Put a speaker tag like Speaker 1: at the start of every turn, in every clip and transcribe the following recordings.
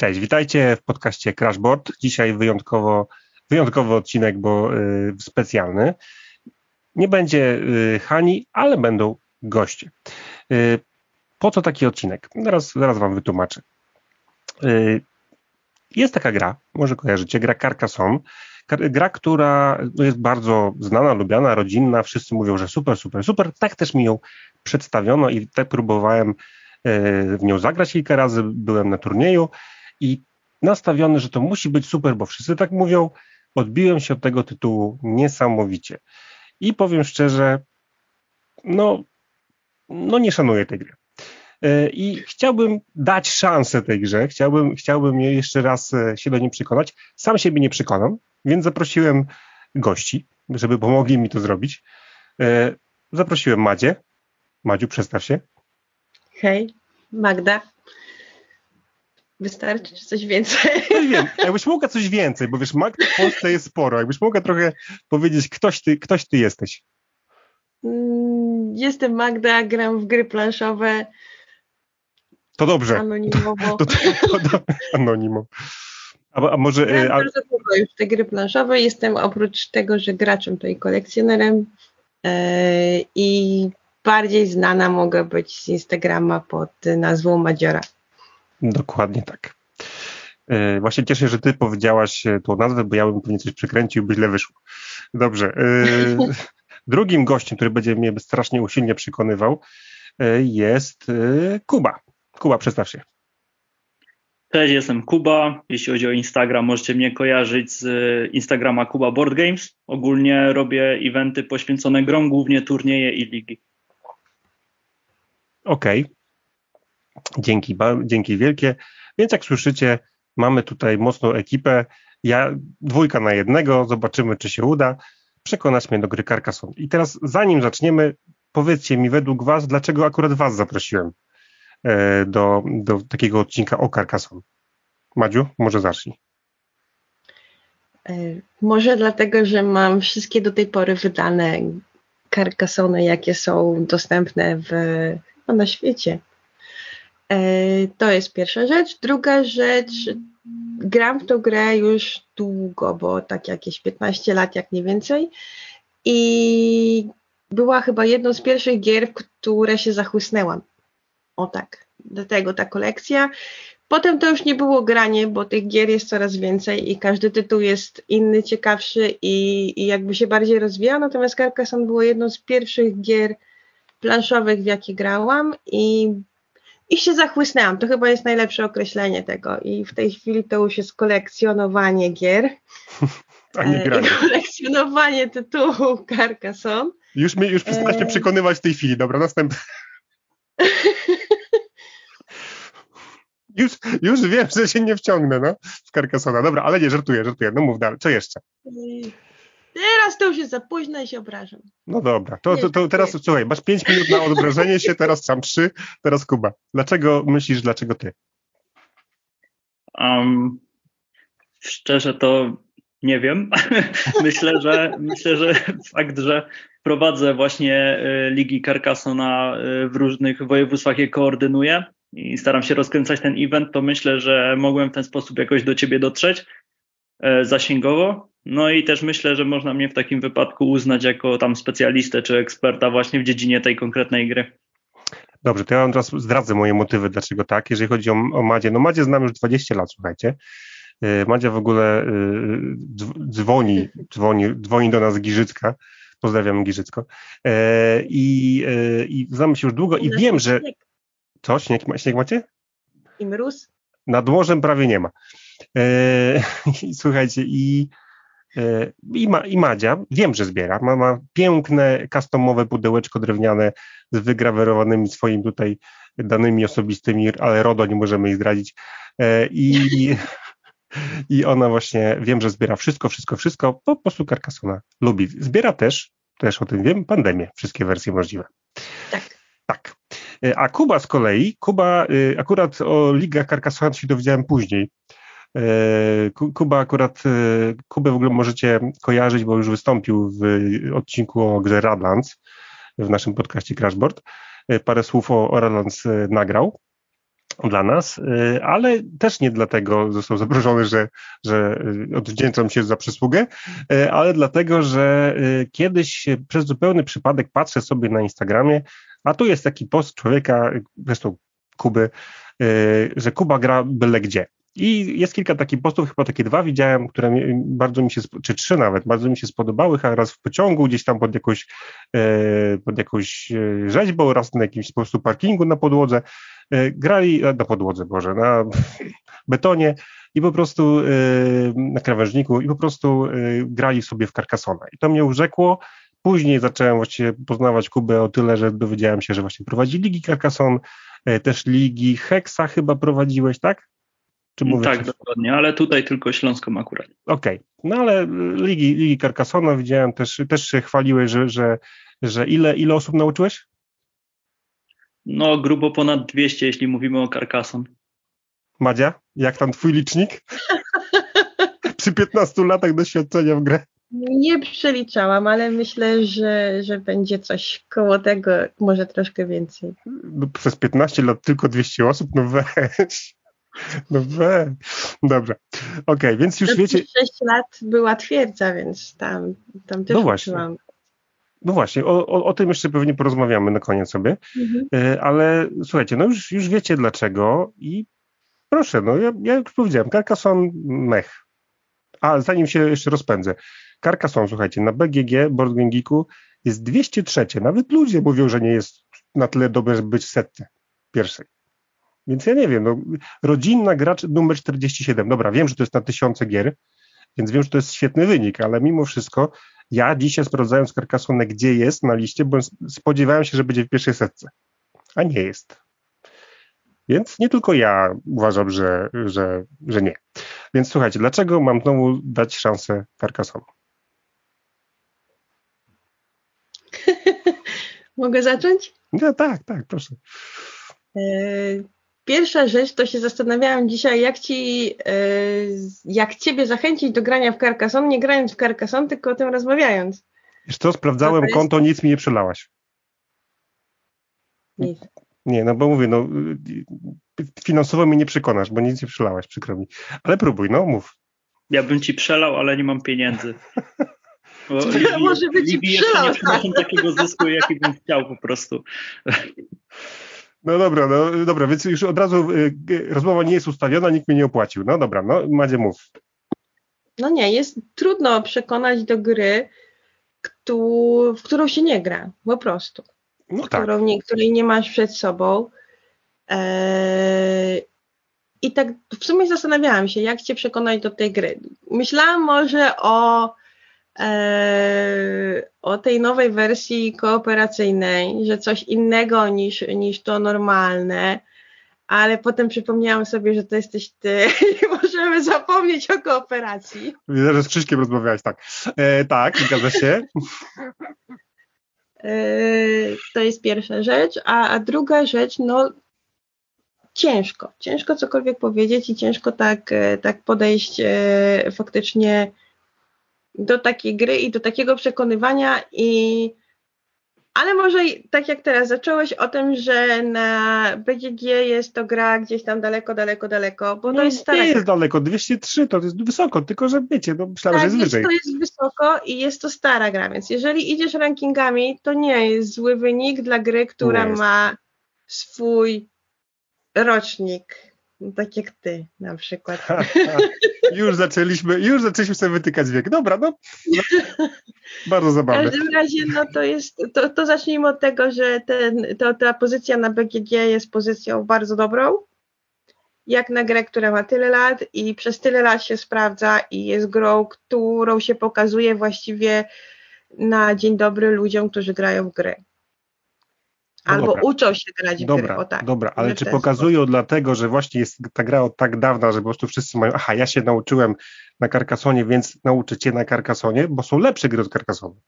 Speaker 1: Cześć, witajcie w podcaście Crashboard. Dzisiaj wyjątkowo, wyjątkowy odcinek, bo y, specjalny. Nie będzie y, Hani, ale będą goście. Y, po co taki odcinek? Zaraz, zaraz wam wytłumaczę. Y, jest taka gra, może kojarzycie, gra Carcassonne. Gra, która no, jest bardzo znana, lubiana, rodzinna. Wszyscy mówią, że super, super, super. Tak też mi ją przedstawiono i tak próbowałem y, w nią zagrać kilka razy. Byłem na turnieju i nastawiony, że to musi być super, bo wszyscy tak mówią, odbiłem się od tego tytułu niesamowicie. I powiem szczerze, no, no nie szanuję tej gry. E, I chciałbym dać szansę tej grze, chciałbym, chciałbym jeszcze raz e, się do niej przekonać. Sam siebie nie przekonam, więc zaprosiłem gości, żeby pomogli mi to zrobić. E, zaprosiłem Madzie. Madziu, przedstaw się.
Speaker 2: Hej, Magda. Wystarczy, czy coś więcej?
Speaker 1: Coś wiem. Jakbyś mogła coś więcej, bo wiesz, Magda w Polsce jest sporo. Jakbyś mogła trochę powiedzieć, ktoś ty, ktoś ty jesteś.
Speaker 2: Mm, jestem Magda, gram w gry planszowe.
Speaker 1: To dobrze.
Speaker 2: Anonimowo.
Speaker 1: To, to, to, to, anonimo. A, a może...
Speaker 2: Gram
Speaker 1: e, A,
Speaker 2: bardzo długo już te gry planszowe. Jestem oprócz tego, że graczem, to i kolekcjonerem. E, I bardziej znana mogę być z Instagrama pod nazwą Madziora.
Speaker 1: Dokładnie tak. E, Właśnie cieszę się, że ty powiedziałaś e, tą nazwę, bo ja bym pewnie coś przekręcił, by źle wyszło. Dobrze. e, Drugim gościem, który będzie mnie strasznie usilnie przekonywał, jest Kuba. Kuba, przedstaw się.
Speaker 3: Cześć, jestem Kuba. Jeśli chodzi o Instagram, możecie mnie kojarzyć z Instagrama Kuba Board Games. Ogólnie robię eventy poświęcone grom, głównie turnieje i ligi.
Speaker 1: Okej. Dzięki, dzięki wielkie. Więc jak słyszycie, mamy tutaj mocną ekipę. Ja dwójka na jednego, zobaczymy, czy się uda przekonać mnie do gry Carcassonne. I teraz, zanim zaczniemy, powiedzcie mi według Was, dlaczego akurat Was zaprosiłem e, do, do takiego odcinka o Carcassonne. Madziu, może zacznij.
Speaker 2: E, Może dlatego, że mam wszystkie do tej pory wydane karkasony, jakie są dostępne w, no, na świecie. E, To jest pierwsza rzecz. Druga rzecz, gram w tą grę już długo, bo tak jakieś 15 lat, jak nie więcej. I była chyba jedną z pierwszych gier, w które się zachłysnęłam. O tak, dlatego ta kolekcja. Potem to już nie było granie, bo tych gier jest coraz więcej i każdy tytuł jest inny, ciekawszy i, i jakby się bardziej rozwijał. Natomiast Carcassonne było jedną z pierwszych gier planszowych, w jakie grałam i, i się zachłysnęłam. To chyba jest najlepsze określenie tego. I w tej chwili to już jest kolekcjonowanie gier
Speaker 1: A nie
Speaker 2: e,
Speaker 1: granie.
Speaker 2: i kolekcjonowanie tytułu Carcassonne.
Speaker 1: Już, mnie, już przestałaś mnie
Speaker 2: e.
Speaker 1: przekonywać w tej chwili, dobra, następny. Już, już wiem, że się nie wciągnę, no, w Carcassona. Dobra, ale nie, żartuję, żartuję. No mów dalej, co jeszcze?
Speaker 2: I Teraz to już jest za późno i się obrażam.
Speaker 1: No dobra, to, to, to
Speaker 2: Nie,
Speaker 1: teraz słuchaj, masz pięć minut na odwrażenie się, teraz sam trzy, teraz Kuba. Dlaczego myślisz, dlaczego ty?
Speaker 3: Um, szczerze to nie wiem. myślę, że myślę, że fakt, że prowadzę właśnie e, ligi Carcassona e, w różnych województwach je koordynuję i staram się rozkręcać ten event, to myślę, że mogłem w ten sposób jakoś do ciebie dotrzeć zasięgowo. No i też myślę, że można mnie w takim wypadku uznać jako tam specjalistę czy eksperta właśnie w dziedzinie tej konkretnej gry.
Speaker 1: Dobrze, to ja wam teraz zdradzę moje motywy, dlaczego tak. Jeżeli chodzi o, o Madzie, no Madzie znam już 20 lat, słuchajcie. Yy, Madzia w ogóle dzw- dzwoni, dzwoni, dzwoni do nas z Giżycka. Pozdrawiam Giżycko. I, I znamy się już długo i wiem, że... Co? Śnieg, śnieg macie?
Speaker 2: I mróz.
Speaker 1: Nad morzem prawie nie ma. E, i słuchajcie, i, e, i, ma, i Madzia, wiem, że zbiera, ma, ma piękne, customowe pudełeczko drewniane z wygrawerowanymi swoimi tutaj danymi osobistymi, ale RODO nie możemy jej zdradzić. E, I, I ona właśnie, wiem, że zbiera wszystko, wszystko, wszystko, po prostu Carcassona lubi. Zbiera też, też o tym wiem, pandemię, wszystkie wersje możliwe.
Speaker 2: Tak.
Speaker 1: Tak. A Kuba z kolei, Kuba, y, akurat o Ligach Carcassonne się dowiedziałem później. E, Ku- Kuba akurat, e, Kubę w ogóle możecie kojarzyć, bo już wystąpił w odcinku o grze Radlands w naszym podcaście Crashboard. E, Parę słów o, o Radlands nagrał. dla nas, ale też nie dlatego został zaproszony, że, że odwdzięczam się za przysługę, ale dlatego, że kiedyś przez zupełny przypadek patrzę sobie na Instagramie, a tu jest taki post człowieka, zresztą Kuby, że Kuba gra byle gdzie. I jest kilka takich postów, chyba takie dwa widziałem, które bardzo mi się, czy trzy nawet, bardzo mi się spodobały, a raz w pociągu, gdzieś tam pod jakąś, pod jakąś rzeźbą, raz na jakimś po prostu parkingu na podłodze. E, grali na podłodze, Boże, na betonie i po prostu e, na krawężniku i po prostu e, grali sobie w Carcassona. I to mnie urzekło. Później zacząłem właściwie poznawać Kubę o tyle, że dowiedziałem się, że właśnie prowadzi ligi Carcassonne, też ligi Hexa chyba prowadziłeś, tak?
Speaker 3: Czy mówię tak, dokładnie, ale tutaj tylko Śląską akurat.
Speaker 1: Okej, okay. no ale ligi, ligi Carcassonne widziałem też, też się chwaliłeś, że, że, że ile, ile osób nauczyłeś?
Speaker 3: No, grubo ponad 200, jeśli mówimy o Carcassonne.
Speaker 1: Madzia, jak tam twój licznik? Przy 15 latach doświadczenia w grę.
Speaker 2: Nie przeliczałam, ale myślę, że, że będzie coś koło tego, może troszkę więcej.
Speaker 1: No, przez 15 lat tylko 200 osób? No weź. No weź. Dobrze. Okej, okay, więc już wiecie...
Speaker 2: 6 lat była twierdza, więc tam, tam też no właśnie. Uczyłam.
Speaker 1: No właśnie, o, o, o, tym jeszcze pewnie porozmawiamy na koniec sobie, mhm. E, ale słuchajcie, no już, już wiecie dlaczego i proszę, no ja, ja już powiedziałem, Carcassonne mech. A zanim się jeszcze rozpędzę, Carcassonne, słuchajcie, na BGG, Board Game Geeku jest 203, nawet ludzie mówią, że nie jest na tyle dobre, żeby być setce pierwszej. Więc ja nie wiem, no, rodzinna gracz numer 47, dobra, wiem, że to jest na tysiące gier, więc wiem, że to jest świetny wynik, ale mimo wszystko ja dzisiaj sprawdzając Carcassonne, gdzie jest na liście, bo spodziewałem się, że będzie w pierwszej setce, a nie jest. Więc nie tylko ja uważam, że, że, że nie. Więc słuchajcie, dlaczego mam znowu dać szansę Carcassonne?
Speaker 2: Mogę zacząć?
Speaker 1: No tak, tak, proszę.
Speaker 2: E, Pierwsza rzecz, to się zastanawiałam dzisiaj, jak ci, e, jak ciebie zachęcić do grania w Carcassonne, nie grając w Carcassonne, tylko o tym rozmawiając.
Speaker 1: Wiesz co, sprawdzałem jest... konto, nic mi nie przelałaś.
Speaker 2: Nic.
Speaker 1: Nie, no bo mówię, no finansowo mnie nie przekonasz, bo nic nie przelałaś, przykro mi. Ale próbuj, no mów.
Speaker 3: Ja bym ci przelał, ale nie mam pieniędzy.
Speaker 2: Bo Libii, może być Libii
Speaker 3: jeszcze nie przynoszą takiego zysku, jaki bym chciał po prostu.
Speaker 1: No dobra, no dobra, więc już od razu y, rozmowa nie jest ustawiona, nikt mnie nie opłacił. No dobra, no Madzie mów.
Speaker 2: No nie, jest trudno przekonać do gry, któ w którą się nie gra, po prostu. No tak. którą nie, której nie masz przed sobą. Eee, I tak w sumie zastanawiałam się, jak cię przekonać do tej gry. Myślałam może o o tej nowej wersji kooperacyjnej, że coś innego niż, niż to normalne, ale potem przypomniałam sobie, że to jesteś ty i możemy zapomnieć o kooperacji.
Speaker 1: Widzę, że z Krzyśkiem rozmawiałeś, tak. E, tak, zgadza się.
Speaker 2: E, to jest pierwsza rzecz, a, a druga rzecz, no ciężko, ciężko cokolwiek powiedzieć i ciężko tak, e, tak podejść e, faktycznie do takiej gry i do takiego przekonywania i ale może tak jak teraz zacząłeś o tym, że na BGG jest to gra gdzieś tam daleko, daleko, daleko, bo no, to jest stara.
Speaker 1: Nie jest daleko, 203 to jest wysoko, tylko że wiecie, no myślałem, tak, że jest wyżej.
Speaker 2: to jest wysoko i jest to stara gra, więc jeżeli idziesz rankingami, to nie jest zły wynik dla gry, która ma swój rocznik tak jak ty na przykład.
Speaker 1: już zaczęliśmy, już zaczęliśmy sobie wytykać wiek. Dobra, no. Bardzo zabawne.
Speaker 2: W każdym razie, no to jest, to, to zacznijmy od tego, że ten, to, ta pozycja na BGG jest pozycją bardzo dobrą. Jak na grę, która ma tyle lat i przez tyle lat się sprawdza i jest grą, którą się pokazuje właściwie na dzień dobry ludziom, którzy grają w gry. No Albo dobra. uczą się grać w
Speaker 1: dobra,
Speaker 2: gry, o tak.
Speaker 1: Dobra, ale czy pokazują sposób. dlatego, że właśnie jest ta gra od tak dawna, że po prostu wszyscy mają, aha, ja się nauczyłem na Carcassonie, więc nauczę cię na Carcassonie, bo są lepsze gry od Carcassonne.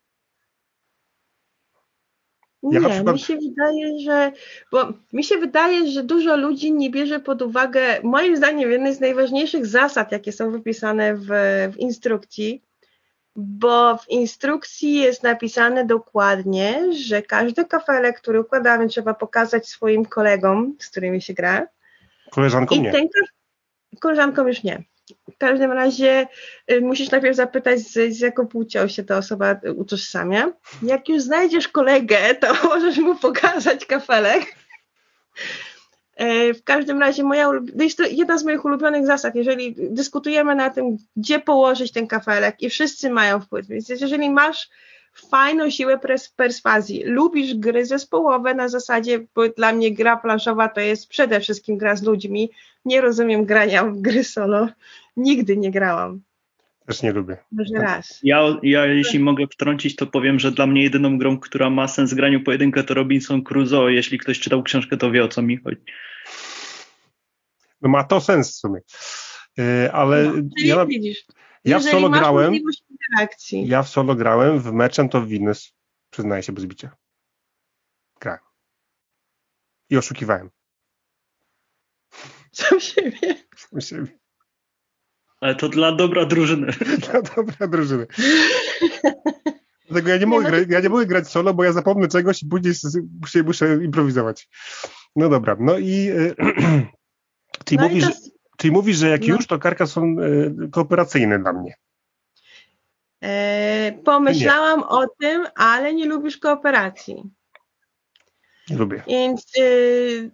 Speaker 2: Ja nie, przykład... mi się wydaje, że bo mi się wydaje, że dużo ludzi nie bierze pod uwagę, moim zdaniem, jednej z najważniejszych zasad, jakie są wypisane w, w instrukcji, bo w instrukcji jest napisane dokładnie, że każdy kafelek, który układamy, trzeba pokazać swoim kolegom, z którymi się gra.
Speaker 1: Koleżanką
Speaker 2: I
Speaker 1: nie.
Speaker 2: ten, koleżanką już nie. W każdym razie y, musisz najpierw zapytać, z, z jaką płcią się ta osoba utożsamia. Jak już znajdziesz kolegę, to możesz mu pokazać kafelek. E, W każdym razie moja, jest to jedna z moich ulubionych zasad, jeżeli dyskutujemy na tym, gdzie położyć ten kafelek i wszyscy mają wpływ, więc jeżeli masz fajną siłę pers- perswazji, lubisz gry zespołowe na zasadzie, bo dla mnie gra planszowa to jest przede wszystkim gra z ludźmi, nie rozumiem grania w gry solo, nigdy nie grałam,
Speaker 1: Też nie lubię.
Speaker 2: może raz.
Speaker 3: Ja, ja jeśli mogę wtrącić, to powiem, że dla mnie jedyną grą, która ma sens w graniu pojedynkę to Robinson Crusoe. Jeśli ktoś czytał książkę, to wie o co mi chodzi.
Speaker 1: No ma to sens w sumie. Yy, Ale
Speaker 2: No,
Speaker 1: ja,
Speaker 2: widzisz,
Speaker 1: ja w solo grałem, ja w solo grałem w Merchant of Venus, przyznaję się bez bicia. Grałem. I oszukiwałem.
Speaker 2: sam siebie.
Speaker 1: sam siebie.
Speaker 3: Ale to dla dobra drużyny.
Speaker 1: No dobra, drużyny. Dlatego ja nie, mogę grać, ja nie mogę grać solo, bo ja zapomnę czegoś i później muszę, muszę improwizować. No dobra, no i y, czyli,
Speaker 2: No i
Speaker 1: mówisz,
Speaker 2: to,
Speaker 1: czyli mówisz, że jak
Speaker 2: no.
Speaker 1: już, to karka są y, kooperacyjne dla mnie.
Speaker 2: e, pomyślałam o tym, ale nie lubisz kooperacji.
Speaker 1: Nie lubię.
Speaker 2: Więc y,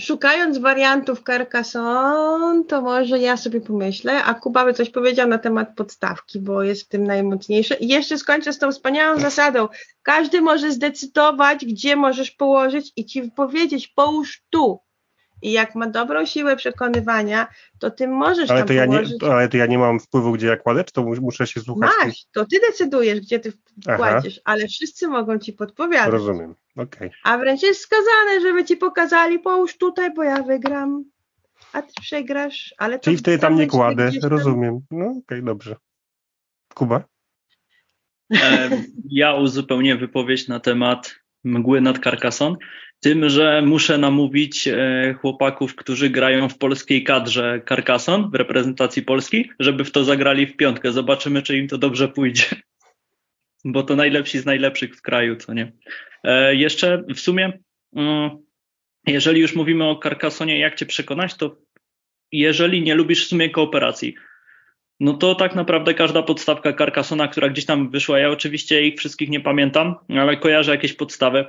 Speaker 2: szukając wariantów Carcassonne, to może ja sobie pomyślę, a Kuba by coś powiedział na temat podstawki, bo jest w tym najmocniejszy. I jeszcze skończę z tą wspaniałą zasadą. Każdy może zdecydować, gdzie możesz położyć i ci powiedzieć, połóż tu. I jak ma dobrą siłę przekonywania, to ty możesz
Speaker 1: Ale
Speaker 2: tam
Speaker 1: to, ja nie,
Speaker 2: położyć.
Speaker 1: to, ale to ja nie mam wpływu, gdzie ja kładę, czy to mu- muszę się słuchać?
Speaker 2: Masz, to ty decydujesz, gdzie ty
Speaker 1: Aha.
Speaker 2: kładziesz, ale wszyscy mogą ci podpowiadać.
Speaker 1: Rozumiem, okej.
Speaker 2: A wręcz jest skazane, żeby ci pokazali, połóż tutaj, bo ja wygram, a ty przegrasz, ale to
Speaker 1: Czyli wtedy tam nie kładę,
Speaker 2: tam.
Speaker 1: rozumiem. No okej, dobrze. Kuba?
Speaker 3: Ja uzupełnię wypowiedź na temat mgły nad Carcassonne, tym, że muszę namówić e, chłopaków, którzy grają w polskiej kadrze Carcassonne w reprezentacji Polski, żeby w to zagrali w piątkę. Zobaczymy, czy im to dobrze pójdzie. Bo to najlepsi z najlepszych w kraju, co nie. E, Jeszcze w sumie, mm, jeżeli już mówimy o Carcassonie, jak cię przekonać, to jeżeli nie lubisz w sumie kooperacji, no to tak naprawdę każda podstawka Carcassona, która gdzieś tam wyszła, ja oczywiście ich wszystkich nie pamiętam, ale kojarzę jakieś podstawy.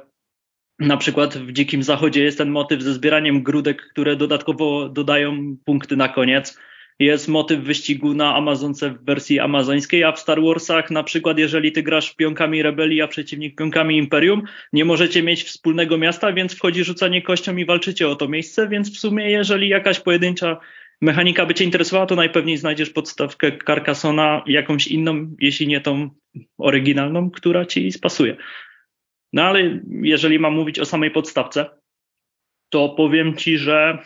Speaker 3: Na przykład w Dzikim Zachodzie jest ten motyw ze zbieraniem grudek, które dodatkowo dodają punkty na koniec. Jest motyw wyścigu na Amazonce w wersji amazońskiej, a w Star Warsach na przykład jeżeli ty grasz pionkami rebelii, a przeciwnik pionkami Imperium, nie możecie mieć wspólnego miasta, więc wchodzi rzucanie kością i walczycie o to miejsce, więc w sumie jeżeli jakaś pojedyncza mechanika by Cię interesowała, to najpewniej znajdziesz podstawkę Carcassona, jakąś inną, jeśli nie tą oryginalną, która Ci spasuje. No ale jeżeli mam mówić o samej podstawce, to powiem Ci, że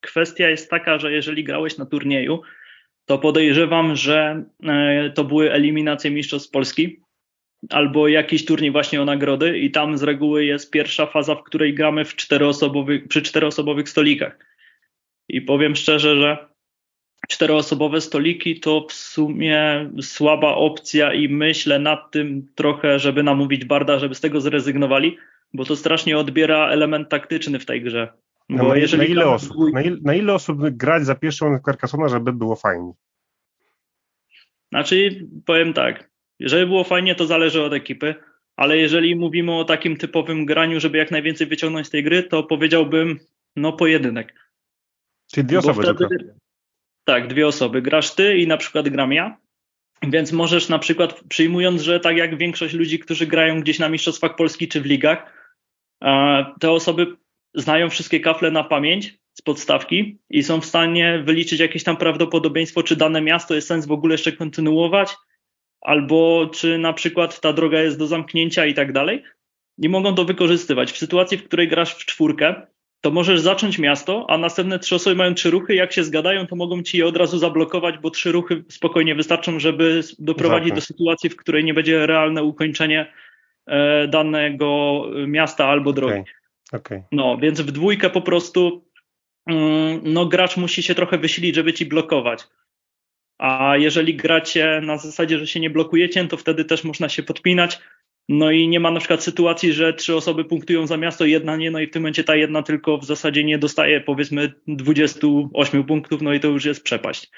Speaker 3: kwestia jest taka, że jeżeli grałeś na turnieju, to podejrzewam, że e, to były eliminacje Mistrzostw Polski albo jakiś turniej właśnie o nagrody i tam z reguły jest pierwsza faza, w której gramy w czteroosobowych, przy czteroosobowych stolikach. I powiem szczerze, że czteroosobowe stoliki to w sumie słaba opcja i myślę nad tym trochę, żeby namówić Barda, żeby z tego zrezygnowali, bo to strasznie odbiera element taktyczny w tej grze.
Speaker 1: No, na, na, ile
Speaker 3: tam
Speaker 1: osób,
Speaker 3: dwój-
Speaker 1: na, il, na ile osób grać za pierwszą Carcassona, żeby było fajnie?
Speaker 3: Znaczy, powiem tak, jeżeli było fajnie, to zależy od ekipy, ale jeżeli mówimy o takim typowym graniu, żeby jak najwięcej wyciągnąć z tej gry, to powiedziałbym, no pojedynek.
Speaker 1: Czyli dwie osoby
Speaker 3: wtedy-
Speaker 1: tylko.
Speaker 3: Tak, dwie osoby. Grasz ty i na przykład gram ja. Więc możesz na przykład, przyjmując, że tak jak większość ludzi, którzy grają gdzieś na Mistrzostwach Polski czy w ligach, e, te osoby znają wszystkie kafle na pamięć z podstawki i są w stanie wyliczyć jakieś tam prawdopodobieństwo, czy dane miasto jest sens w ogóle jeszcze kontynuować, albo czy na przykład ta droga jest do zamknięcia i tak dalej. I mogą to wykorzystywać. W sytuacji, w której grasz w czwórkę, to możesz zacząć miasto, a następne trzy osoby mają trzy ruchy. Jak się zgadają, to mogą ci je od razu zablokować, bo trzy ruchy spokojnie wystarczą, żeby doprowadzić
Speaker 1: Zamknąć.
Speaker 3: do sytuacji, w której nie będzie realne ukończenie e, danego e, miasta albo drogi.
Speaker 1: Okej, okej.
Speaker 3: No, więc w dwójkę po prostu mm, no, gracz musi się trochę wysilić, żeby ci blokować. A jeżeli gracie na zasadzie, że się nie blokujecie, to wtedy też można się podpinać. No i nie ma na przykład sytuacji, że trzy osoby punktują za miasto, jedna nie, no i w tym momencie ta jedna tylko w zasadzie nie dostaje powiedzmy 28 punktów, no i to już jest przepaść.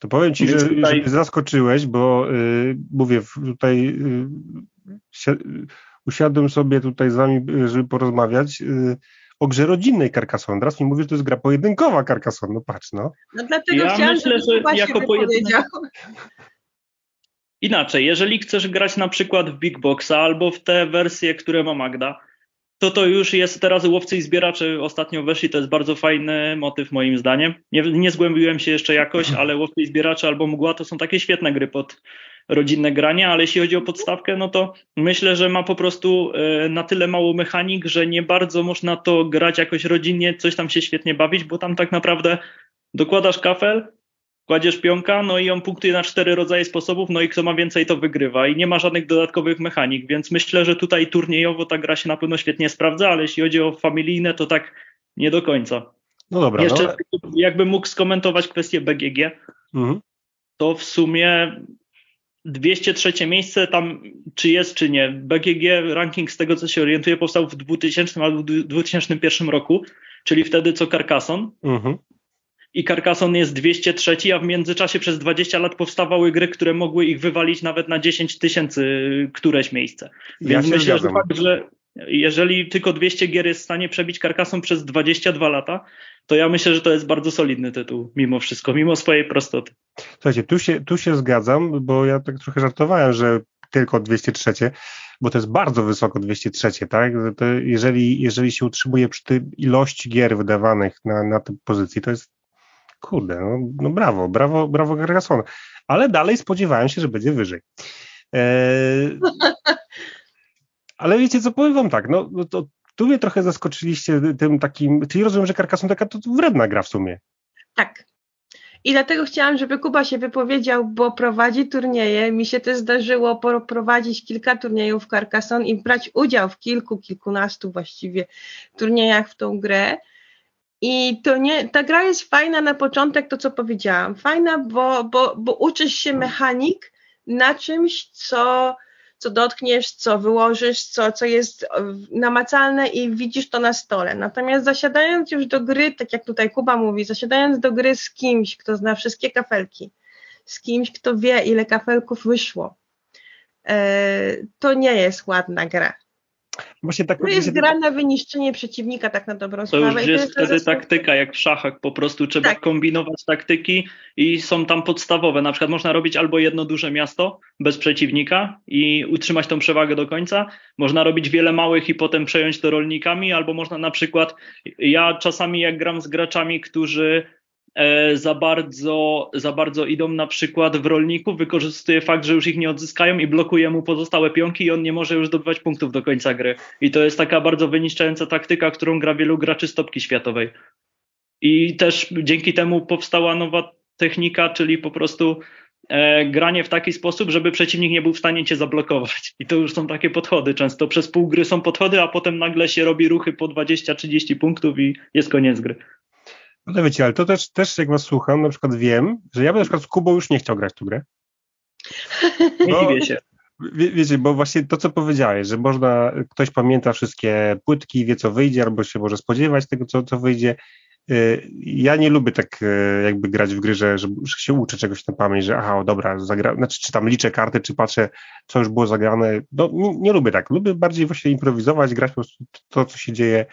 Speaker 1: To powiem Ci, że, tutaj... że zaskoczyłeś, bo yy, mówię, tutaj yy, usiadłem sobie tutaj z Wami, żeby porozmawiać. Yy, o grze rodzinnej Carcassonne. Teraz mi mówisz, że to jest gra pojedynkowa Carcassonne. No patrz, no.
Speaker 2: No dlatego ja chciałam, myślę, że jako pojedynek...
Speaker 3: Inaczej, jeżeli chcesz grać na przykład w Big Boxa albo w te wersje, które ma Magda, to to już jest teraz łowcy i zbieracze ostatnio weszli, to jest bardzo fajny motyw moim zdaniem. Nie, nie zgłębiłem się jeszcze jakoś, ale łowcy i zbieracze albo mgła to są takie świetne gry pod rodzinne granie, ale jeśli chodzi o podstawkę, no to myślę, że ma po prostu e, na tyle mało mechanik, że nie bardzo można to grać jakoś rodzinnie, coś tam się świetnie bawić, bo tam tak naprawdę dokładasz kafel, kładziesz pionka, no i on punktuje na cztery rodzaje sposobów, no i kto ma więcej, to wygrywa. I nie ma żadnych dodatkowych mechanik, więc myślę, że tutaj turniejowo ta gra się na pewno świetnie sprawdza, ale jeśli chodzi o familijne, to tak nie do końca.
Speaker 1: No dobra.
Speaker 3: Jeszcze no. jakbym mógł skomentować kwestię BGG, mhm. to w sumie 203 miejsce tam, czy jest, czy nie. BGG ranking, z tego co się orientuję, powstał w 2000 albo 2001 roku, czyli wtedy co Carcassonne. Mhm i Carcassonne jest 203, a w międzyczasie przez 20 lat powstawały gry, które mogły ich wywalić nawet na 10 tysięcy któreś miejsce. Więc ja myślę, że, fakt, że jeżeli tylko 200 gier jest w stanie przebić Carcassonne przez 22 lata, to ja myślę, że to jest bardzo solidny tytuł mimo wszystko, mimo swojej prostoty.
Speaker 1: Słuchajcie, tu się, tu się zgadzam, bo ja tak trochę żartowałem, że tylko 203, bo to jest bardzo wysoko 203, tak? Jeżeli, jeżeli się utrzymuje przy tej ilości gier wydawanych na, na tej pozycji, to jest kurde, no, no brawo, brawo, brawo Carcassonne. Ale dalej spodziewałem się, że będzie wyżej. Eee, ale wiecie co, powiem wam tak, no, no to tu mnie trochę zaskoczyliście tym takim, czyli rozumiem, że Carcassonne taka to wredna gra w sumie.
Speaker 2: Tak. I dlatego chciałam, żeby Kuba się wypowiedział, bo prowadzi turnieje. Mi się też zdarzyło prowadzić kilka turniejów Carcassonne i brać udział w kilku, kilkunastu właściwie turniejach w tą grę. I to nie, ta gra jest fajna na początek, to co powiedziałam. Fajna, bo, bo, bo uczysz się mechanik na czymś, co, co dotkniesz, co wyłożysz, co, co jest namacalne i widzisz to na stole. Natomiast zasiadając już do gry, tak jak tutaj Kuba mówi, zasiadając do gry z kimś, kto zna wszystkie kafelki, z kimś, kto wie, ile kafelków wyszło, e, to nie jest ładna gra. Właśnie tak, to jest gra na wyniszczenie przeciwnika, tak na dobrą
Speaker 3: sprawę. To już jest, wtedy taktyka, jak w szachach, po prostu trzeba tak. kombinować taktyki i są tam podstawowe. Na przykład można robić albo jedno duże miasto bez przeciwnika i utrzymać tą przewagę do końca. Można robić wiele małych i potem przejąć to rolnikami, albo można na przykład, ja czasami jak gram z graczami, którzy za bardzo, za bardzo idą na przykład w rolników, wykorzystuje fakt, że już ich nie odzyskają i blokuje mu pozostałe pionki i on nie może już zdobywać punktów do końca gry. I to jest taka bardzo wyniszczająca taktyka, którą gra wielu graczy stopki światowej. I też dzięki temu powstała nowa technika, czyli po prostu e, granie w taki sposób, żeby przeciwnik nie był w stanie cię zablokować. I to już są takie podchody. Często przez pół gry są podchody, a potem nagle się robi ruchy po 20-30 punktów i jest koniec gry.
Speaker 1: Ale wiecie, ale to też, też jak was słucham, na przykład wiem, że ja bym na przykład z Kubą już nie chciał grać w tę grę.
Speaker 3: Nie dziwię się.
Speaker 1: Wie, wiecie, bo właśnie to, co powiedziałeś, że można, ktoś pamięta wszystkie płytki, wie co wyjdzie, albo się może spodziewać tego, co, co wyjdzie. Y, ja nie lubię tak y, jakby grać w gry, że, że się uczę czegoś na pamięć, że aha, o dobra, zagra... znaczy czy tam liczę karty, czy patrzę, co już było zagrane. No, nie, nie lubię tak. Lubię bardziej właśnie improwizować, grać po prostu to, co się dzieje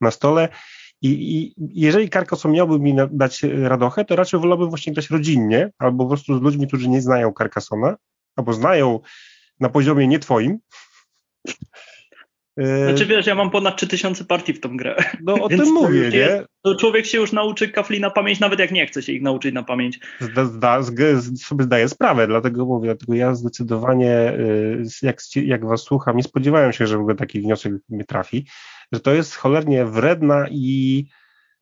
Speaker 1: na stole. I, I, jeżeli Carcassonne miałby mi dać radochę, to raczej wolałbym właśnie grać rodzinnie, albo po prostu z ludźmi, którzy nie znają Carcassona, albo znają na poziomie nie twoim.
Speaker 3: E, znaczy wiesz, ja mam ponad 3000 partii w tą grę.
Speaker 1: No o tym mówię, nie?
Speaker 3: To człowiek się już nauczy kafli na pamięć, nawet jak nie chce się ich nauczyć na pamięć.
Speaker 1: Zda, zda, sobie zdaję sprawę, dlatego mówię, dlatego ja zdecydowanie, y, jak, jak was słucham, nie spodziewałem się, że w ogóle taki wniosek mnie trafi że to jest cholernie wredna i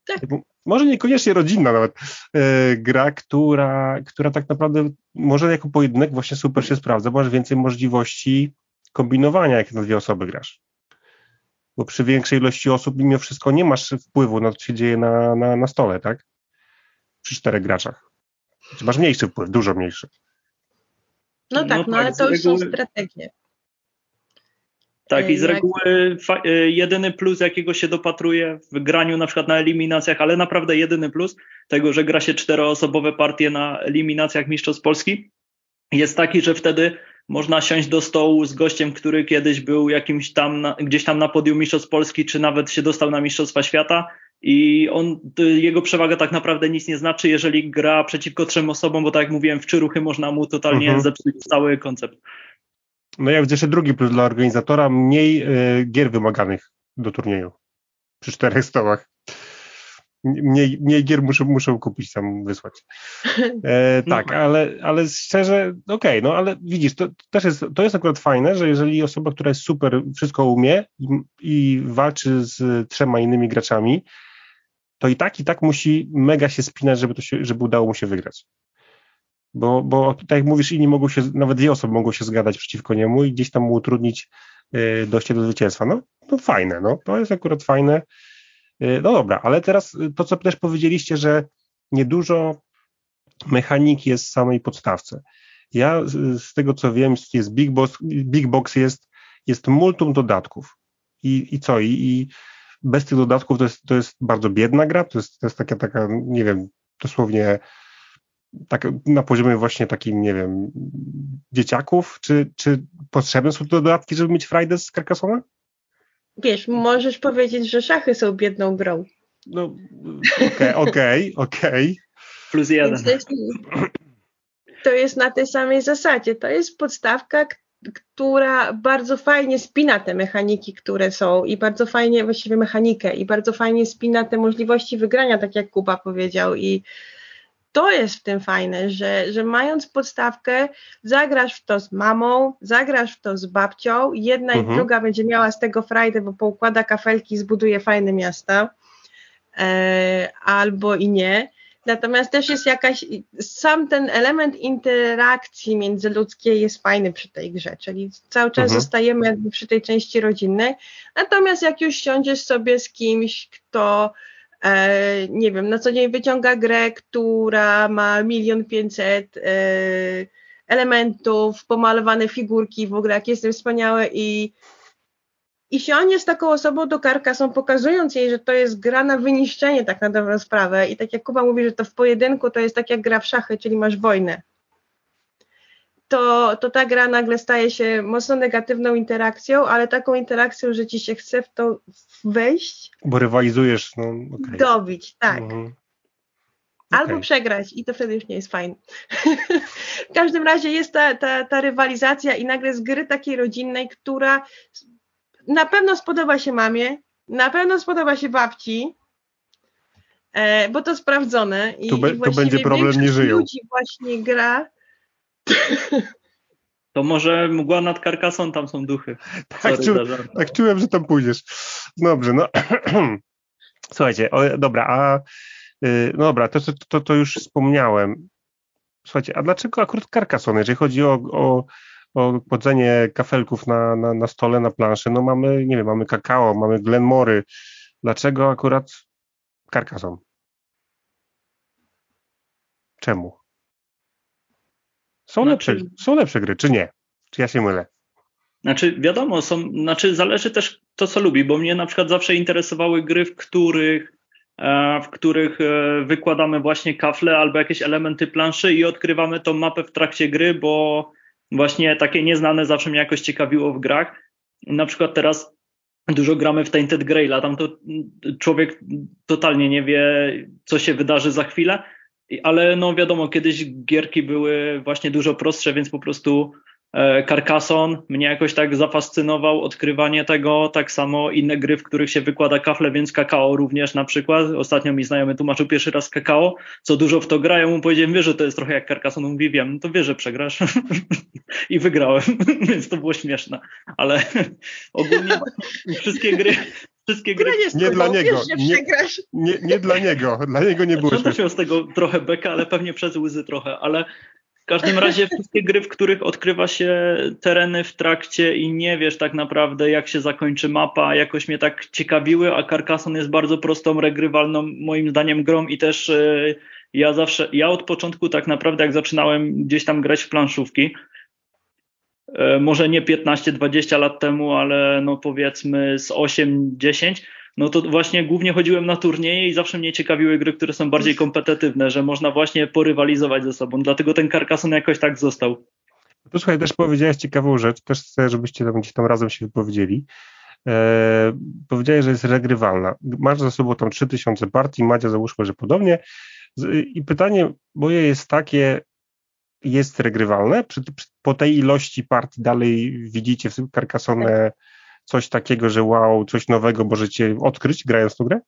Speaker 1: tak. może niekoniecznie rodzinna nawet e, gra, która, która tak naprawdę może jako pojedynek właśnie super się sprawdza, bo masz więcej możliwości kombinowania, jak na dwie osoby grasz. Bo przy większej ilości osób mimo wszystko nie masz wpływu na to, co się dzieje na, na, na stole, tak? Przy czterech graczach. Znaczy masz mniejszy wpływ, dużo mniejszy.
Speaker 2: No tak, no, no ale tak, to już są strategie.
Speaker 3: Tak, i z reguły y, jedyny plus, jakiego się dopatruje w graniu na przykład na eliminacjach, ale naprawdę jedyny plus tego, że gra się czteroosobowe partie na eliminacjach Mistrzostw Polski, jest taki, że wtedy można siąść do stołu z gościem, który kiedyś był jakimś tam, na, gdzieś tam na podium Mistrzostw Polski, czy nawet się dostał na Mistrzostwa Świata i on, jego przewaga tak naprawdę nic nie znaczy, jeżeli gra przeciwko trzem osobom, bo tak jak mówiłem, w trzy ruchy można mu totalnie mhm. zepsuć cały koncept.
Speaker 1: No ja widzę jeszcze drugi plus dla organizatora, mniej y, gier wymaganych do turnieju przy czterech stołach. Mniej, mniej gier muszę, muszę kupić, tam wysłać. E, no tak, no. ale, ale szczerze, okej, okay, no ale widzisz, to, to, też jest, to jest akurat fajne, że jeżeli osoba, która jest super, wszystko umie i, i walczy z trzema innymi graczami, to i tak, i tak musi mega się spinać, żeby, to się, żeby udało mu się wygrać. Bo, bo tak jak mówisz, inni mogą się, nawet dwie osoby mogą się zgadać przeciwko niemu i gdzieś tam mu utrudnić y, dojście do zwycięstwa. No, no fajne, no, to jest akurat fajne. Y, no dobra, ale teraz to, co też powiedzieliście, że niedużo mechaniki jest w samej podstawce. Ja z tego, co wiem, jest Big Box, Big Box jest, jest multum dodatków. I, i co? I, I bez tych dodatków to jest, to jest bardzo biedna gra, to jest, to jest taka, taka, nie wiem, dosłownie tak na poziomie właśnie takim, nie wiem, dzieciaków, czy, czy potrzebne są te dodatki, żeby mieć frajdę z Carcassonne?
Speaker 2: Wiesz, możesz powiedzieć, że szachy są biedną grą.
Speaker 1: No, okej, okej, okej.
Speaker 3: Plus jeden.
Speaker 2: To jest, to jest na tej samej zasadzie. To jest podstawka, która bardzo fajnie spina te mechaniki, które są i bardzo fajnie, właściwie mechanikę i bardzo fajnie spina te możliwości wygrania, tak jak Kuba powiedział i to jest w tym fajne, że, że mając podstawkę, zagrasz w to z mamą, zagrasz w to z babcią, jedna mhm. i druga będzie miała z tego frajdę, bo poukłada kafelki, zbuduje fajne miasta, e, albo i nie. Natomiast też jest jakaś, sam ten element interakcji międzyludzkiej jest fajny przy tej grze, czyli cały czas mhm. zostajemy przy tej części rodzinnej. Natomiast jak już siądziesz sobie z kimś, kto nie wiem, na co dzień wyciąga grę, która ma milion pięćset e, elementów, pomalowane figurki, w ogóle jak jestem wspaniałe i i siądzie z taką osobą do Carcassonne, pokazując jej, że to jest gra na wyniszczenie tak na dobrą sprawę. I tak jak Kuba mówi, że to w pojedynku to jest tak jak gra w szachy, czyli masz wojnę to, to ta gra nagle staje się mocno negatywną interakcją, ale taką interakcją, że ci się chce w to wejść.
Speaker 1: Bo rywalizujesz, no okay.
Speaker 2: Dobić, tak. Mhm. Albo okay. przegrać i to wtedy już nie jest fajne. w każdym razie jest ta, ta, ta rywalizacja i nagle z gry takiej rodzinnej, która na pewno spodoba się mamie, na pewno spodoba się babci, e, bo to sprawdzone. I,
Speaker 1: tu, be, tu będzie problem, nie żyją.
Speaker 2: ludzi właśnie gra
Speaker 3: to może mgła nad karkasą, tam są duchy.
Speaker 1: Tak, czu, tak czułem, że tam pójdziesz. Dobrze, no. Słuchajcie, o, dobra, a yy, no dobra, to, to, to już wspomniałem. Słuchajcie, a dlaczego akurat karkason, jeżeli chodzi o, o, o kładzenie kafelków na, na, na stole, na planszy, no mamy, nie wiem, mamy kakao, mamy Glenmory. Dlaczego akurat karkason? Czemu? Są, znaczy, lepsze, są lepsze gry, czy nie? Czy ja się mylę?
Speaker 3: Znaczy, wiadomo, są, znaczy zależy też to, co lubi, bo mnie na przykład zawsze interesowały gry, w których, e, w których e, wykładamy właśnie kafle albo jakieś elementy planszy i odkrywamy tą mapę w trakcie gry, bo właśnie takie nieznane zawsze mnie jakoś ciekawiło w grach. Na przykład teraz dużo gramy w Tainted Grail, tam to człowiek totalnie nie wie, co się wydarzy za chwilę, ale no wiadomo, kiedyś gierki były właśnie dużo prostsze, więc po prostu e, Carcassonne mnie jakoś tak zafascynował odkrywanie tego, tak samo inne gry, w których się wykłada kafle, więc kakao również na przykład. Ostatnio mi znajomy tłumaczył pierwszy raz kakao, co dużo w to gra, ja mu powiedziałem, wie, że to jest trochę jak Carcassonne, on mówi, wiem, no to wie, że przegrasz. I wygrałem, więc to było śmieszne, ale ogólnie wszystkie gry, Wszystkie gry.
Speaker 1: Nie dla niego. Nie, nie, nie, dla niego. Dla niego nie było.
Speaker 3: Też miał z tego trochę beka, ale pewnie przez łzy trochę, ale w każdym razie wszystkie gry, w których odkrywa się tereny w trakcie i nie wiesz tak naprawdę, jak się zakończy mapa, jakoś mnie tak ciekawiły, a Carcassonne jest bardzo prostą, regrywalną moim zdaniem grą i też yy, ja zawsze, ja od początku tak naprawdę jak zaczynałem gdzieś tam grać w planszówki, może nie 15-20 lat temu, ale no powiedzmy z 8-10, no to właśnie głównie chodziłem na turnieje i zawsze mnie ciekawiły gry, które są bardziej kompetywne, że można właśnie porywalizować ze sobą. Dlatego ten Carcassonne jakoś tak został.
Speaker 1: To słuchaj, też powiedziałeś ciekawą rzecz, też chcę, żebyście tam tam razem się wypowiedzieli. Eee, powiedziałeś, że jest regrywalna. Masz za sobą tam 3000 partii, Madzia załóżmy, że podobnie. I pytanie moje jest takie, jest regrywalne? Przy, po tej ilości partii dalej widzicie w Carcassonne tak. coś takiego, że wow, coś nowego możecie odkryć grając tą grę?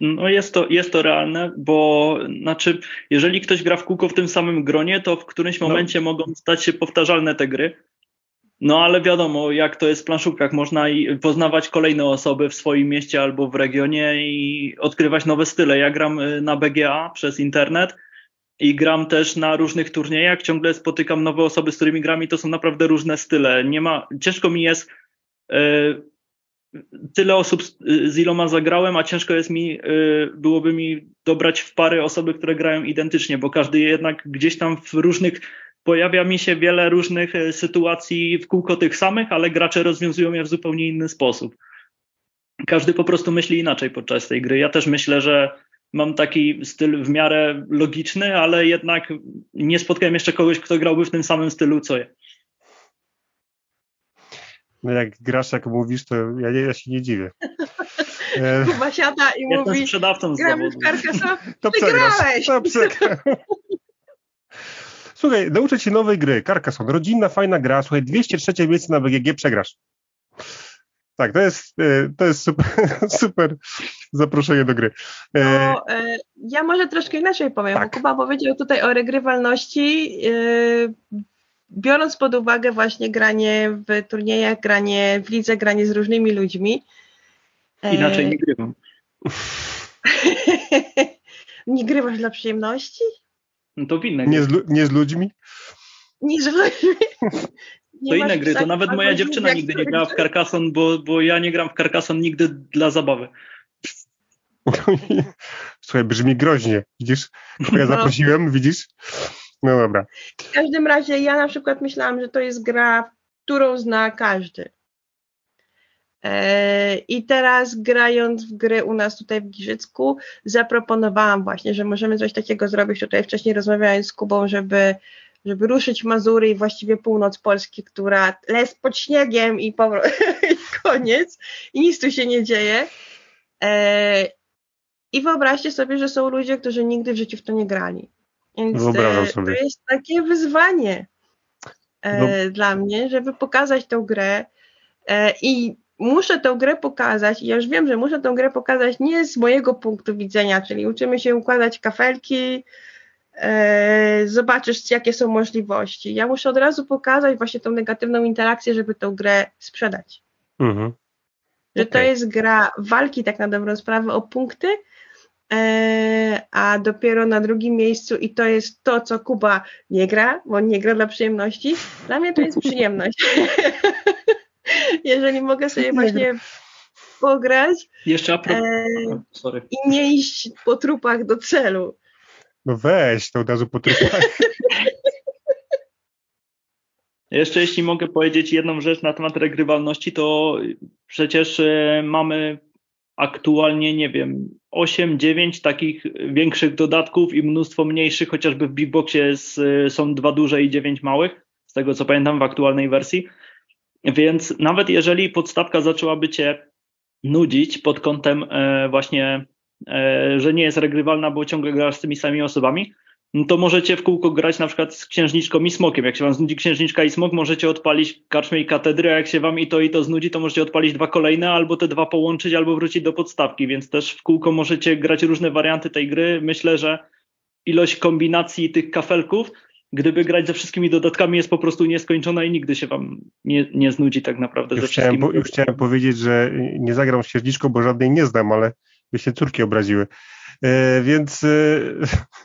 Speaker 3: No jest to, jest to realne, bo znaczy, jeżeli ktoś gra w kółko w tym samym gronie, to w którymś no. momencie no. mogą stać się powtarzalne te gry. No ale wiadomo, jak to jest w planszówkach, można poznawać kolejne osoby w swoim mieście albo w regionie i odkrywać nowe style. Ja gram y, na BGA przez internet i gram też na różnych turniejach, ciągle spotykam nowe osoby, z którymi gram i to są naprawdę różne style. Nie ma, ciężko mi jest y, tyle osób z, z iloma zagrałem, a ciężko jest mi, y, byłoby mi dobrać w pary osoby, które grają identycznie, bo każdy jednak gdzieś tam w różnych pojawia mi się wiele różnych e, sytuacji w kółko tych samych, ale gracze rozwiązują je w zupełnie inny sposób. Każdy po prostu myśli inaczej podczas tej gry. Ja też myślę, że mam taki styl w miarę logiczny, ale jednak nie spotkałem jeszcze kogoś, kto grałby w tym samym stylu co ja.
Speaker 1: No jak grasz, jak mówisz, to ja, nie, ja się nie dziwię.
Speaker 2: Kuba siada i
Speaker 3: Jestem
Speaker 2: mówi,
Speaker 3: sprzedawcą z
Speaker 2: gramy w Carcassonne,
Speaker 1: to przegrasz, to przegrasz. Słuchaj, nauczę cię nowej gry. Carcassonne, rodzinna, fajna gra. Słuchaj, 203 miejsce na BGG przegrasz. Tak, to jest, e, to jest super, super zaproszenie do gry.
Speaker 2: E, no, e, ja może troszkę inaczej powiem, tak. bo Kuba powiedział tutaj o regrywalności. Biorąc pod uwagę właśnie granie w turniejach, granie w lidze, granie z różnymi ludźmi.
Speaker 3: Inaczej nie grywam.
Speaker 2: nie grywasz dla przyjemności?
Speaker 3: No to inne
Speaker 1: nie z, nie z ludźmi?
Speaker 2: Nie z ludźmi.
Speaker 3: Nie to inne gry, to nawet moja dziewczyna nigdy nie grała w Carcassonne, bo, bo ja nie gram w Carcassonne nigdy dla zabawy.
Speaker 1: Słuchaj, brzmi groźnie. Widzisz? Ja no. zaprosiłem, widzisz? No dobra.
Speaker 2: W każdym razie ja na przykład myślałam, że to jest gra, którą zna każdy. E, I teraz grając w gry u nas tutaj w Giżycku, zaproponowałam właśnie, że możemy coś takiego zrobić tutaj wcześniej rozmawiając z Kubą, żeby, żeby ruszyć Mazury i właściwie północ Polski, która les pod śniegiem i, powro- i koniec i nic tu się nie dzieje. E, I wyobraźcie sobie, że są ludzie, którzy nigdy w życiu w to nie grali. Więc
Speaker 1: Wyobrażam sobie.
Speaker 2: to jest takie wyzwanie no. dla mnie, żeby pokazać tę grę i muszę tę grę pokazać i ja już wiem, że muszę tę grę pokazać nie z mojego punktu widzenia, czyli uczymy się układać kafelki, e, zobaczysz jakie są możliwości. Ja muszę od razu pokazać właśnie tą negatywną interakcję, żeby tę grę sprzedać. Mhm. Że okay. to jest gra walki tak na dobrą sprawę o punkty, e, a dopiero na drugim miejscu i to jest to, co Kuba nie gra, bo nie gra dla przyjemności. Dla mnie to jest przyjemność. jeżeli mogę sobie właśnie pograć
Speaker 3: Jeszcze a propos,
Speaker 2: e, i nie iść po trupach do celu.
Speaker 1: No weź, to od razu po trupach.
Speaker 3: Jeszcze jeśli mogę powiedzieć jedną rzecz na temat regrywalności, to przecież e, mamy aktualnie, nie wiem, 8-9 takich większych dodatków i mnóstwo mniejszych, chociażby w Big Boxie e, są dwa duże i dziewięć małych, z tego co pamiętam w aktualnej wersji. Więc nawet jeżeli podstawka zaczęłaby cię nudzić pod kątem e, właśnie, e, że nie jest regrywalna, bo ciągle grasz z tymi samymi osobami, to możecie w kółko grać na przykład z księżniczką i smokiem. Jak się wam znudzi księżniczka i smok, możecie odpalić karczmę i katedrę, a jak się wam i to i to znudzi, to możecie odpalić dwa kolejne, albo te dwa połączyć, albo wrócić do podstawki, więc też w kółko możecie grać różne warianty tej gry. Myślę, że ilość kombinacji tych kafelków gdyby grać ze wszystkimi dodatkami jest po prostu nieskończona i nigdy się wam nie, nie znudzi tak naprawdę
Speaker 1: już. Chciałem, już chciałem powiedzieć, że nie zagram księżniczką, bo żadnej nie znam, ale by się córki obraziły. E, więc, e,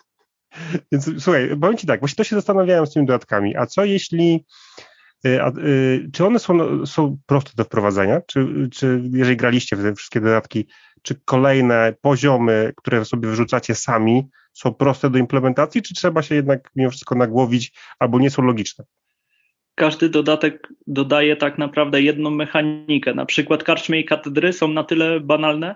Speaker 1: więc słuchaj, powiem Ci tak, właśnie to się zastanawiałem z tymi dodatkami, a co jeśli e, a, e, czy one są, są proste do wprowadzenia? Czy, czy jeżeli graliście w te wszystkie dodatki, czy kolejne poziomy, które sobie wyrzucacie sami, są proste do implementacji, czy trzeba się jednak mimo wszystko nagłowić, albo nie są logiczne?
Speaker 3: Każdy dodatek dodaje tak naprawdę jedną mechanikę. Na przykład karczmy i katedry są na tyle banalne,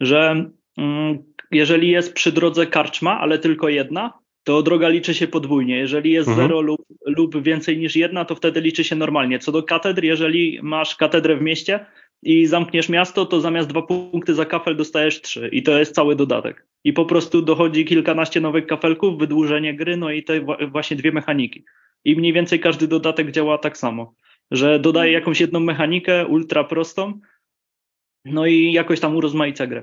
Speaker 3: że mm, jeżeli jest przy drodze karczma, ale tylko jedna, to droga liczy się podwójnie. Jeżeli jest mhm. zero lub, lub więcej niż jedna, to wtedy liczy się normalnie. Co do katedr, jeżeli masz katedrę w mieście i zamkniesz miasto, to zamiast dwa punkty za kafel dostajesz trzy i to jest cały dodatek. I po prostu dochodzi kilkanaście nowych kafelków, wydłużenie gry, no i te właśnie dwie mechaniki. I mniej więcej każdy dodatek działa tak samo, że dodaje jakąś jedną mechanikę ultra prostą, no i jakoś tam urozmaica grę.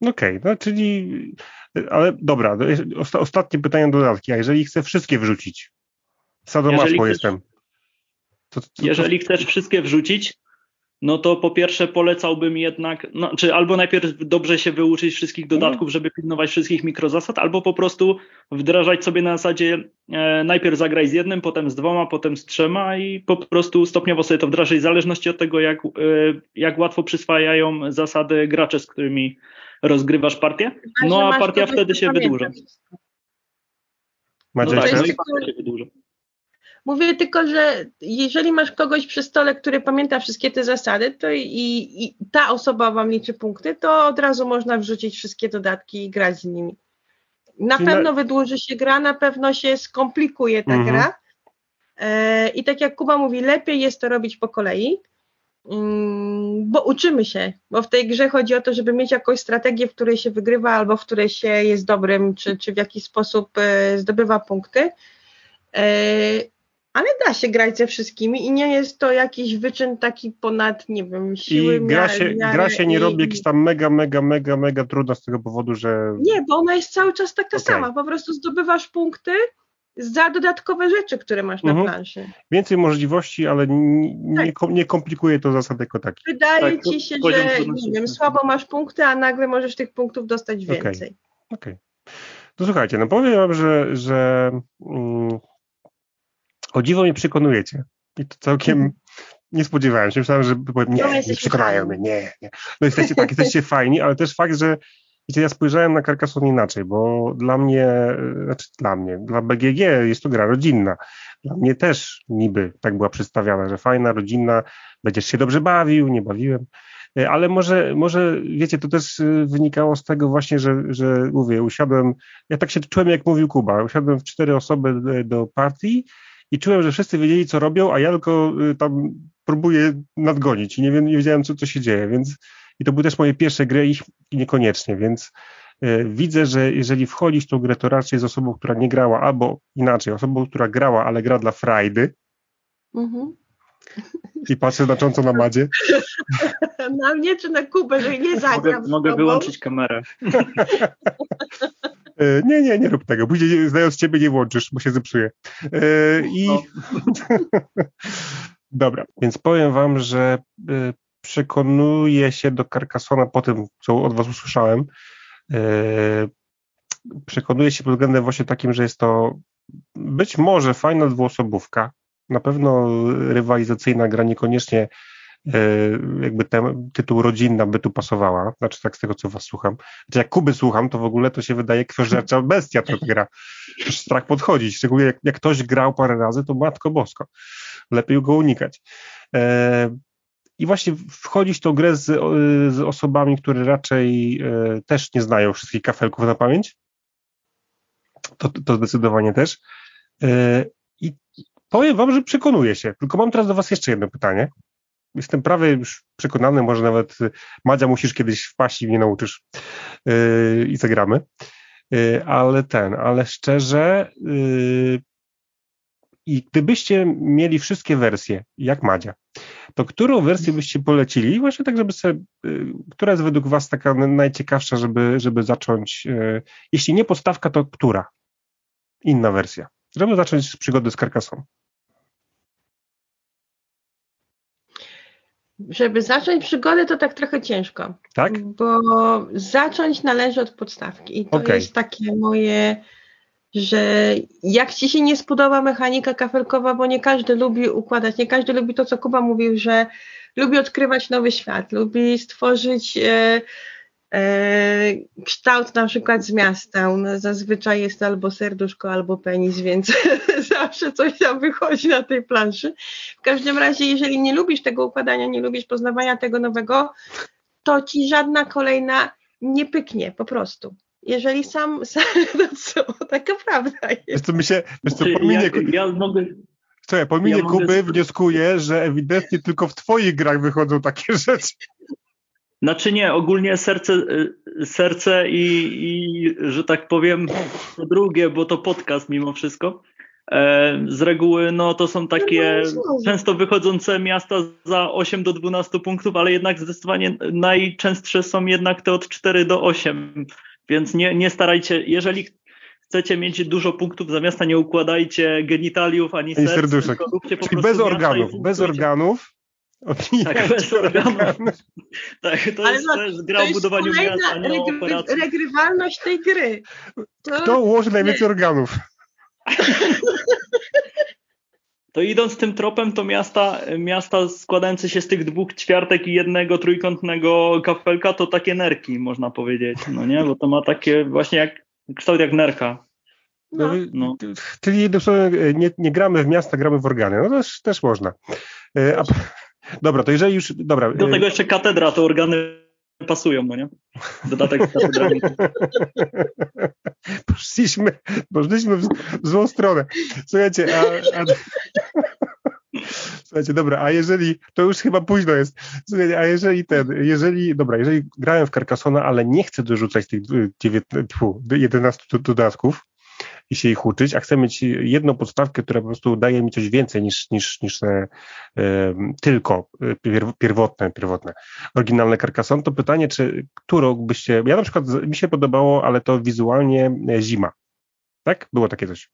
Speaker 1: Okej, okay, no czyli, ale dobra, ostatnie pytanie do dodatki, a jeżeli chcę wszystkie wrzucić, sadomaso jestem.
Speaker 3: To, to, to, jeżeli chcesz wszystkie wrzucić, no to po pierwsze polecałbym jednak, no, czy albo najpierw dobrze się wyuczyć wszystkich mhm. dodatków, żeby pilnować wszystkich mikrozasad, albo po prostu wdrażać sobie na zasadzie e, najpierw zagraj z jednym, potem z dwoma, potem z trzema i po prostu stopniowo sobie to wdrażać w zależności od tego, jak, e, jak łatwo przyswajają zasady gracze, z którymi rozgrywasz partię. No a partia wtedy się wydłuża.
Speaker 1: Macie no tak, no
Speaker 2: się wydłuża. Mówię tylko, że jeżeli masz kogoś przy stole, który pamięta wszystkie te zasady, to i, i, ta osoba wam liczy punkty, to od razu można wrzucić wszystkie dodatki i grać z nimi. Na Czyli pewno na... wydłuży się gra, na pewno się skomplikuje ta mhm. gra. E, I tak jak Kuba mówi, lepiej jest to robić po kolei, mm, bo uczymy się, bo w tej grze chodzi o to, żeby mieć jakąś strategię, w której się wygrywa albo w której się jest dobrym, czy, czy w jakiś sposób e, zdobywa punkty. E, ale da się grać ze wszystkimi i nie jest to jakiś wyczyn taki ponad, nie wiem, siły.
Speaker 1: I gra się, gra się nie i, robi jakiś tam mega, mega, mega, mega trudno z tego powodu, że...
Speaker 2: Nie, bo ona jest cały czas taka okay. sama, po prostu zdobywasz punkty za dodatkowe rzeczy, które masz na mhm. planszy.
Speaker 1: Więcej możliwości, ale nie, tak. nie komplikuje to zasady jako takie.
Speaker 2: Wydaje tak, ci się, że nie wiem, słabo masz punkty, a nagle możesz tych punktów dostać więcej.
Speaker 1: Okej. Okay. Okay. To słuchajcie, no powiem wam, że, że mm, o dziwo mnie przekonujecie. I to całkiem nie spodziewałem się. Myślałem, że powiem, nie, nie przekonają mnie, nie, nie. No jesteście tak, jesteście fajni, ale też fakt, że wiecie, ja spojrzałem na Carcassonne inaczej, bo dla mnie, znaczy dla mnie, dla BGG jest to gra rodzinna. Dla mnie też niby tak była przedstawiana, że fajna, rodzinna, będziesz się dobrze bawił, nie bawiłem. E, ale może, może wiecie, to też e, wynikało z tego właśnie, że, że mówię, usiadłem, ja tak się czułem, jak mówił Kuba, usiadłem w cztery osoby do partii i czułem, że wszyscy wiedzieli, co robią, a ja tylko y, tam próbuję nadgonić i nie, nie wiedziałem, co, co się dzieje, więc i to były też moje pierwsze gry ich niekoniecznie, więc y, widzę, że jeżeli wchodzisz w tą grę, to raczej z osobą, która nie grała, albo inaczej, osobą, która grała, ale gra dla frajdy. Mhm. I patrzę znacząco na Madzie.
Speaker 2: Na mnie czy na Kubę, że nie zagram
Speaker 3: Mogę, mogę wyłączyć kamerę.
Speaker 1: E, nie, nie, nie rób tego. Później znając ciebie nie włączysz, bo się zepsuje. E, I no. dobra, więc powiem wam, że e, przekonuję się do Carcassona po tym, co od was usłyszałem. Przekonuję się pod względem właśnie takim, że jest to być może fajna dwuosobówka, na pewno rywalizacyjna gra, niekoniecznie jakby ten tytuł rodzinna by tu pasowała, znaczy tak z tego, co was słucham. Znaczy jak Kuby słucham, to w ogóle to się wydaje krwiożercza bestia ta gra. Strach podchodzić, szczególnie jak, jak ktoś grał parę razy, to matko bosko. Lepiej go unikać. E, I właśnie wchodzić w tą grę z, z osobami, które raczej e, też nie znają wszystkich kafelków na pamięć. To, to zdecydowanie też. I powiem wam, że przekonuję się. Tylko mam teraz do was jeszcze jedno pytanie jestem prawie już przekonany, może nawet y, Madzia musisz kiedyś wpaść i mnie nauczysz yy, i zagramy. Yy, ale ten, ale szczerze yy, i gdybyście mieli wszystkie wersje, jak Madzia, to którą wersję byście polecili? Właśnie tak, żeby sobie, y, która jest według Was taka najciekawsza, żeby, żeby zacząć, y, jeśli nie podstawka, to która? Inna wersja. Żeby zacząć przygody z karkasą.
Speaker 2: Żeby zacząć przygodę, to tak trochę ciężko.
Speaker 1: Tak?
Speaker 2: Bo zacząć należy od podstawki. I to okay. jest takie moje, że jak ci się nie spodoba mechanika kafelkowa, bo nie każdy lubi układać, nie każdy lubi to, co Kuba mówił, że lubi odkrywać nowy świat, lubi stworzyć e, kształt na przykład z miasta. Zazwyczaj jest albo serduszko, albo penis, więc zawsze coś tam wychodzi na tej planszy. W każdym razie, jeżeli nie lubisz tego układania, nie lubisz poznawania tego nowego, to ci żadna kolejna nie pyknie po prostu. Jeżeli sam, sam no co, taka prawda jest.
Speaker 1: Wiesz co, my się, wiesz co, pominie,
Speaker 3: ja, ja mogę...
Speaker 1: Ja Kuby mogę... wnioskuję, że ewidentnie tylko w twoich grach wychodzą takie rzeczy.
Speaker 3: Znaczy nie, ogólnie serce, y, serce i, i że tak powiem po drugie, bo to podcast mimo wszystko. E, z reguły no to są takie no, no, często wychodzące miasta za 8 do 12 punktów, ale jednak zdecydowanie najczęstsze są jednak te od 4 do 8, więc nie, nie starajcie, jeżeli chcecie mieć dużo punktów za miasta, nie układajcie genitaliów ani, ani serduszek.
Speaker 1: Czyli bez organów, bez organów
Speaker 3: tak, bez organów. Tak, to Ale jest, no, to jest gra o budowaniu miasta, a nie
Speaker 2: regry, regrywalność tej gry.
Speaker 1: To... Kto ułoży najwięcej organów?
Speaker 3: To idąc tym tropem, to miasta, miasta składające się z tych dwóch ćwiartek i jednego trójkątnego kafelka, to takie nerki, można powiedzieć, no nie? Bo to ma takie właśnie jak kształt jak nerka.
Speaker 1: No. No. Czyli jednym słowem, nie, nie, gramy w miasta, gramy w organy. No to też, też można. E, a, Dobra, to jeżeli już. Dobra.
Speaker 3: Do y- tego jeszcze katedra, to organy pasują, no nie? Dodatek katedry.
Speaker 1: Poszliśmy, poszliśmy w, w złą stronę. Słuchajcie, a, a... Słuchajcie, dobra, a jeżeli, to już chyba późno jest, słuchajcie, a jeżeli ten, jeżeli, dobra, jeżeli grałem w Carcassona, ale nie chcę dorzucać tych 19, 11 dodatków, i się ich uczyć, a chcę mieć jedną podstawkę, która po prostu daje mi coś więcej niż, niż, niż e, tylko e, pierwotne, pierwotne, oryginalne Carcassonne, to pytanie, czy którą byście, ja na przykład mi się podobało, ale to wizualnie e, zima, tak? Było takie coś.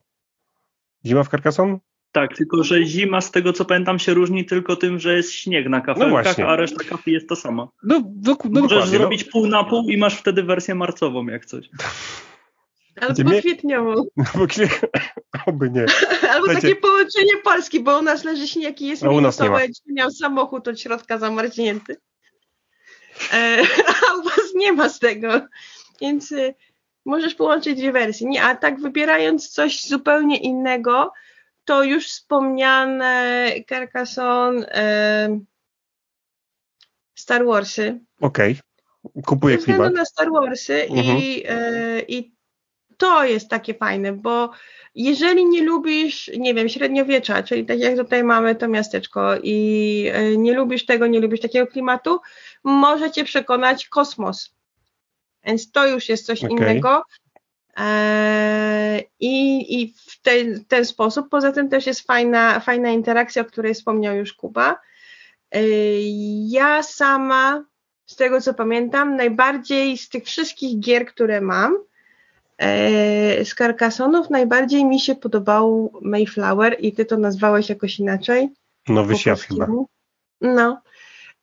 Speaker 1: Zima w Carcassonne?
Speaker 3: Tak, tylko że zima z tego co pamiętam się różni tylko tym, że jest śnieg na kafelkach, no a reszta kafli jest to samo. No,
Speaker 1: no, no
Speaker 3: Możesz no. zrobić no. pół na pół i masz wtedy wersję marcową jak coś.
Speaker 2: Albo mnie... kwietniową.
Speaker 1: Albo Oby nie.
Speaker 2: Albo takie połączenie Polski, bo u nas leży śnieg i jest minusowe, jak miał samochód od środka zamarznięty. E, a u was nie ma z tego. Więc y, możesz połączyć dwie wersje. Nie, a tak wybierając coś zupełnie innego, to już wspomniane Carcassonne, e, Star Warsy.
Speaker 1: Okej. Okay. Kupuję klimat.
Speaker 2: na Star Warsy mhm. i, e, i to jest takie fajne, bo jeżeli nie lubisz, nie wiem, średniowiecza, czyli tak jak tutaj mamy to miasteczko i e, nie lubisz tego, nie lubisz takiego klimatu, może cię przekonać kosmos. Więc to już jest coś okay. innego. Eee, I, i w ten, ten sposób. Poza tym też jest fajna, fajna interakcja, o której wspomniał już Kuba. Eee, ja sama, z tego co pamiętam, najbardziej z tych wszystkich gier, które mam, z Carcassonów najbardziej mi się podobał Mayflower i ty to nazwałeś jakoś inaczej.
Speaker 1: Nowy świat chyba.
Speaker 2: No,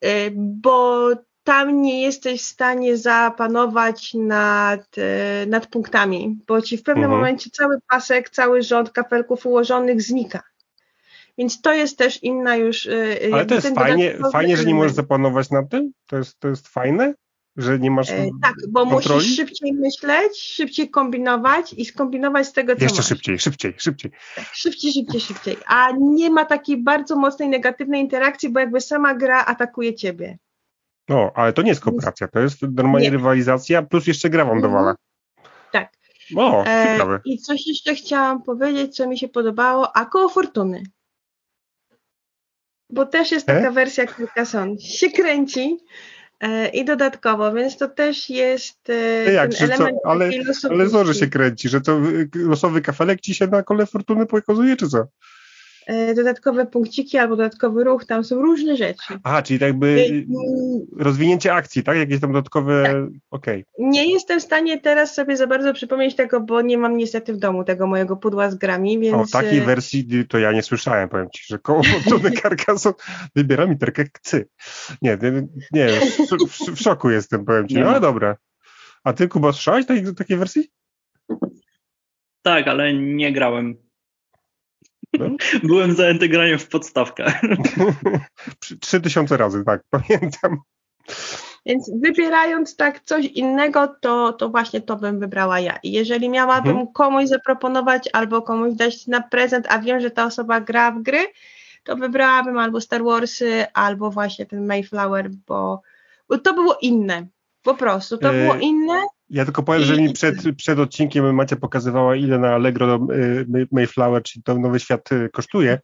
Speaker 2: e, bo tam nie jesteś w stanie zapanować nad, e, nad punktami, bo ci w pewnym mhm. momencie cały pasek, cały rząd kafelków ułożonych znika. Więc to jest też inna już.
Speaker 1: Ale to jest fajnie, fajnie, że nie możesz zapanować nad tym? To jest, to jest fajne? Że nie masz. E,
Speaker 2: tak, bo kontroli? musisz szybciej myśleć, szybciej kombinować i skombinować z tego, co
Speaker 1: Jeszcze
Speaker 2: masz.
Speaker 1: szybciej, szybciej, szybciej.
Speaker 2: Tak, szybciej, szybciej, szybciej. A nie ma takiej bardzo mocnej negatywnej interakcji, bo jakby sama gra atakuje ciebie.
Speaker 1: No, ale to nie jest kooperacja, to jest normalnie nie. rywalizacja, plus jeszcze gra wam mhm. dowala.
Speaker 2: Tak.
Speaker 1: O, e, ciekawe.
Speaker 2: I coś jeszcze chciałam powiedzieć, co mi się podobało, a koło fortuny. Bo też jest taka e? wersja Carcassonne. Się kręci, E, I dodatkowo, więc to też jest
Speaker 1: e, Jak, ten element co? Ale, ale co, że się kręci, że to losowy kafelek ci się na kole fortuny pokazuje, czy co?
Speaker 2: E, dodatkowe punkciki albo dodatkowy ruch, tam są różne rzeczy.
Speaker 1: Aha, czyli tak jakby rozwinięcie akcji, tak? Jakieś tam dodatkowe, tak. okej. Okay.
Speaker 2: Nie jestem w stanie teraz sobie za bardzo przypomnieć tego, bo nie mam niestety w domu tego mojego pudła z grami, więc...
Speaker 1: O takiej e, wersji to ja nie słyszałem, powiem Ci, że koło fortuny Carcassonne wybiera mi terkę kcy. Nie, nie, nie w, w, szoku jestem, powiem Ci, no ale dobra. A Ty, Kuba, słyszałeś tej, takiej wersji?
Speaker 3: Tak, ale nie grałem. No. Byłem zajęty graniem w podstawkę.
Speaker 1: Trzy tysiące razy, tak, pamiętam.
Speaker 2: Więc wybierając tak coś innego, to, to właśnie to bym wybrała ja. I jeżeli miałabym mhm. komuś zaproponować albo komuś dać na prezent, a wiem, że ta osoba gra w gry, to wybrałabym albo Star Warsy, albo właśnie ten Mayflower, bo, bo to było inne. Po prostu, to było e, inne.
Speaker 1: Ja tylko powiem, I... że mi przed, przed odcinkiem Macia pokazywała, ile na Allegro e, Mayflower, czyli to Nowy Świat e, kosztuje,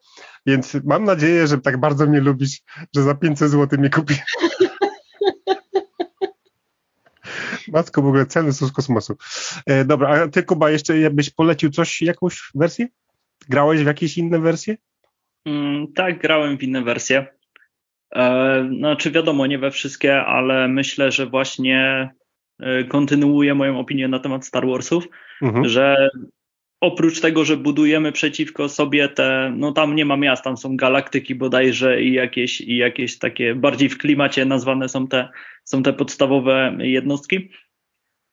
Speaker 1: więc mam nadzieję, że tak bardzo mnie lubisz, że za 500 zł mi kupisz. Matko, w ogóle ceny są z kosmosu. E, dobra, a ty Kuba, jeszcze byś polecił coś, jakąś wersję? Grałeś w jakieś inne wersje?
Speaker 3: Mm, tak, grałem w inne wersje. E, znaczy wiadomo, nie we wszystkie, ale myślę, że właśnie e, kontynuuję moją opinię na temat Star Warsów, mhm. że oprócz tego, że budujemy przeciwko sobie te, no tam nie ma miast, tam są galaktyki bodajże i jakieś, i jakieś takie bardziej w klimacie nazwane są te, są te podstawowe jednostki.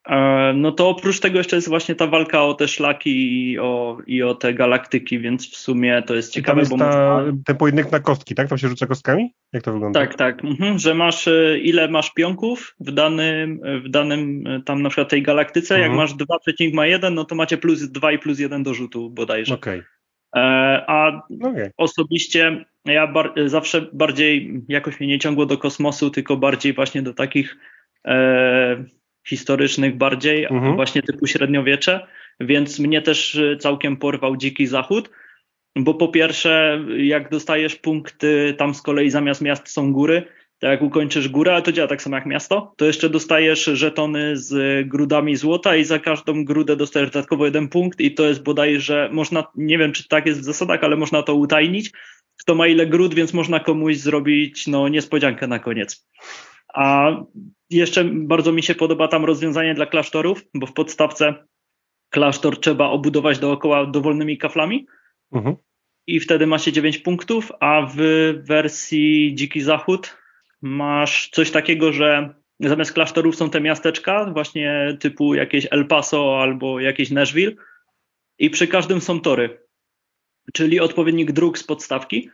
Speaker 3: E, no to oprócz tego jeszcze jest właśnie ta walka o te szlaki i o, i o te galaktyki, więc w sumie to jest ciekawe.
Speaker 1: Jest ta, można... ten pojedynek na kostki, tak? Tam się rzuca kostkami? Jak to wygląda?
Speaker 3: Tak, tak. Mhm, że masz e, ile masz pionków w danym, w danym e, tam na przykład tej galaktyce. Mhm. Jak masz 2 przecinek ma 1, no to macie plus 2 i plus 1 do rzutu bodajże.
Speaker 1: Okej. Okay.
Speaker 3: A okay. osobiście ja bar zawsze bardziej jakoś mnie nie ciągło do kosmosu, tylko bardziej właśnie do takich e, historycznych bardziej, mhm. właśnie typu średniowiecze, więc mnie też y, całkiem porwał Dziki Zachód, bo po pierwsze, jak dostajesz punkty, tam z kolei zamiast miast są góry, to jak ukończysz górę, ale to działa tak samo jak miasto, to jeszcze dostajesz żetony z grudami złota i za każdą grudę dostajesz dodatkowo jeden punkt i to jest bodajże, można, nie wiem czy tak jest w zasadach, ale można to utajnić, kto ma ile grud, więc można komuś zrobić no, niespodziankę na koniec. A jeszcze bardzo mi się podoba tam rozwiązanie dla klasztorów, bo w podstawce klasztor trzeba obudować dookoła dowolnymi kaflami. Mhm. i wtedy ma się 9 punktów, a w wersji Dziki Zachód masz coś takiego, że zamiast klasztorów są te miasteczka, właśnie typu jakieś El Paso albo jakieś Nashville. I przy każdym są tory, czyli odpowiednik dróg z podstawki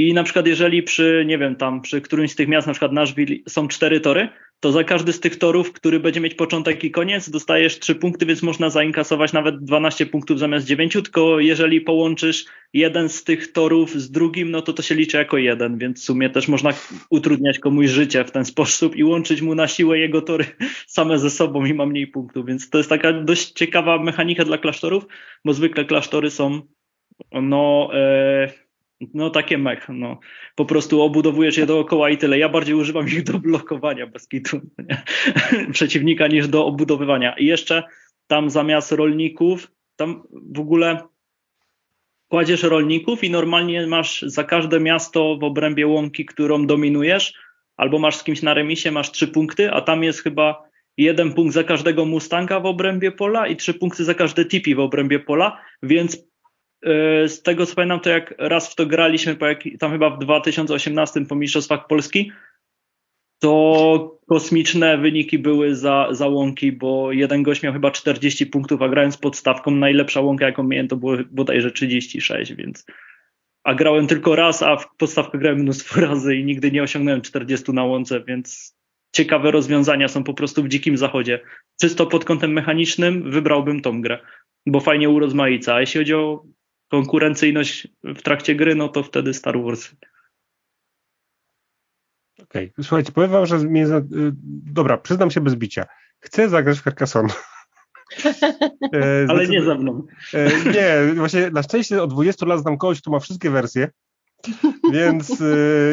Speaker 3: i na przykład jeżeli przy, nie wiem, tam przy którymś z tych miast, na przykład Nashville są cztery tory, to za każdy z tych torów, który będzie mieć początek i koniec, dostajesz trzy punkty, więc można zainkasować nawet 12 punktów zamiast 9, tylko jeżeli połączysz jeden z tych torów z drugim, no to to się liczy jako jeden, więc w sumie też można utrudniać komuś życie w ten sposób i łączyć mu na siłę jego tory same ze sobą i ma mniej punktów, więc to jest taka dość ciekawa mechanika dla klasztorów, bo zwykle klasztory są no... E, no takie mech, no. Po prostu obudowujesz je dookoła i tyle. Ja bardziej używam ich do blokowania bez kitu, nie? przeciwnika niż do obudowywania. I jeszcze tam zamiast rolników, tam w ogóle kładziesz rolników i normalnie masz za każde miasto w obrębie łąki, którą dominujesz, albo masz z kimś na remisie, masz trzy punkty, a tam jest chyba jeden punkt za każdego Mustanga w obrębie pola i trzy punkty za każde tipi w obrębie pola, więc z tego co pamiętam, to jak raz w to graliśmy, po jak, tam chyba w 2018 po Mistrzostwach Polski, to kosmiczne wyniki były za, za łąki, bo jeden gość miał chyba 40 punktów, a grając podstawką, najlepsza łąka jaką miałem to było bodajże 36, więc a grałem tylko raz, a w podstawkę grałem mnóstwo razy i nigdy nie osiągnąłem 40 na łące, więc ciekawe rozwiązania są po prostu w dzikim zachodzie. Czysto pod kątem mechanicznym wybrałbym tą grę, bo fajnie urozmaica. A jeśli chodzi o konkurencyjność w trakcie gry, no to wtedy Star Wars.
Speaker 1: Okej, okay. słuchajcie, powiem wam, że mnie, y, dobra, przyznam się bez bicia. Chcę zagrać w Carcassonne.
Speaker 3: E, Ale nie ze mną.
Speaker 1: E, nie, właśnie na szczęście od 20 lat znam kogoś, kto ma wszystkie wersje, więc e,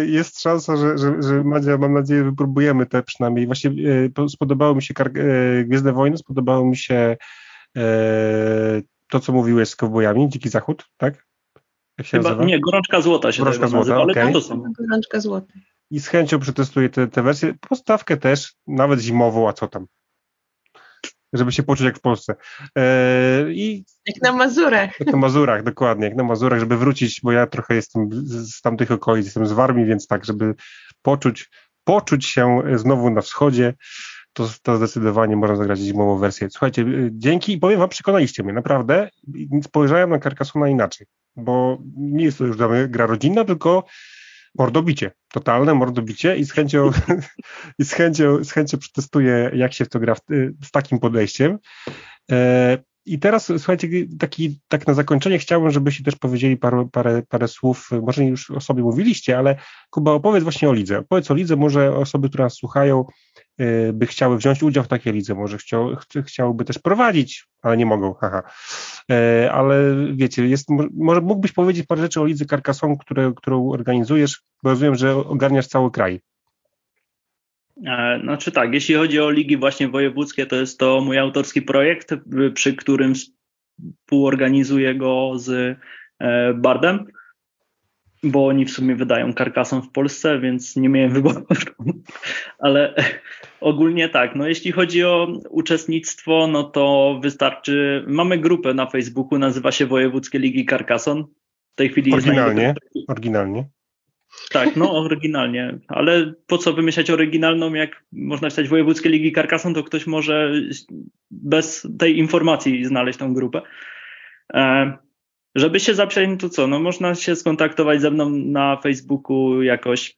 Speaker 1: jest szansa, że, że, że Madzia, mam nadzieję, wypróbujemy te przynajmniej. Właśnie spodobało mi się Gwiezdne Wojny, spodobało mi się to, co mówiłeś z kowbojami, Dziki Zachód, tak?
Speaker 3: Jak się Chyba, nazywa? Nie, Gorączka Złota się
Speaker 1: Gorączka Złota, nazywa, ale okay.
Speaker 2: to są. Gorączka Złota.
Speaker 1: I z chęcią przetestuję te, te wersje. Postawkę też, nawet zimową, a co tam? Żeby się poczuć jak w Polsce. Eee, i
Speaker 2: jak na Mazurach.
Speaker 1: Jak na Mazurach, dokładnie, jak na Mazurach, żeby wrócić, bo ja trochę jestem z, z tamtych okolic, jestem z Warmii, więc tak, żeby poczuć, poczuć się znowu na wschodzie, to, to zdecydowanie można zagrać zimową wersję. Słuchajcie, y, dzięki i powiem wam, przekonaliście mnie, naprawdę. Spojrzałem na Carcassona inaczej, bo nie jest to już gra rodzinna, tylko mordobicie, totalne mordobicie i z chęcią, i z chęcią, z chęcią przetestuję, jak się w to gra z takim podejściem. E, I teraz słuchajcie, taki, tak na zakończenie chciałbym, żebyście też powiedzieli parę, parę, słów, może już o sobie mówiliście, ale Kuba opowiedz właśnie o lidze. Opowiedz o lidze, może osoby, które nas słuchają, Y, by chciały wziąć udział w takiej lidze, może chciał, chciałyby też prowadzić, ale nie mogą, haha. Y, ale wiecie, jest, może mógłbyś powiedzieć parę rzeczy o lidze Carcassonne, które, którą organizujesz, bo rozumiem, że ogarniasz cały kraj.
Speaker 3: E, znaczy tak, jeśli chodzi o ligi właśnie wojewódzkie, to jest to mój autorski projekt, przy którym współorganizuję go z e, Bardem bo oni w sumie wydają karkasą w Polsce, więc nie miałem wyboru. Ale ogólnie tak, no jeśli chodzi o uczestnictwo, no to wystarczy, mamy grupę na Facebooku, nazywa się Wojewódzkie Ligi Karkason. W tej chwili
Speaker 1: oryginalnie, jest oryginalnie.
Speaker 3: Tak, no oryginalnie, ale po co wymyślać oryginalną, jak można wstać Wojewódzkie Ligi Karkason, to ktoś może bez tej informacji znaleźć tą grupę. E, żeby się no to co? No można się skontaktować ze mną na Facebooku jakoś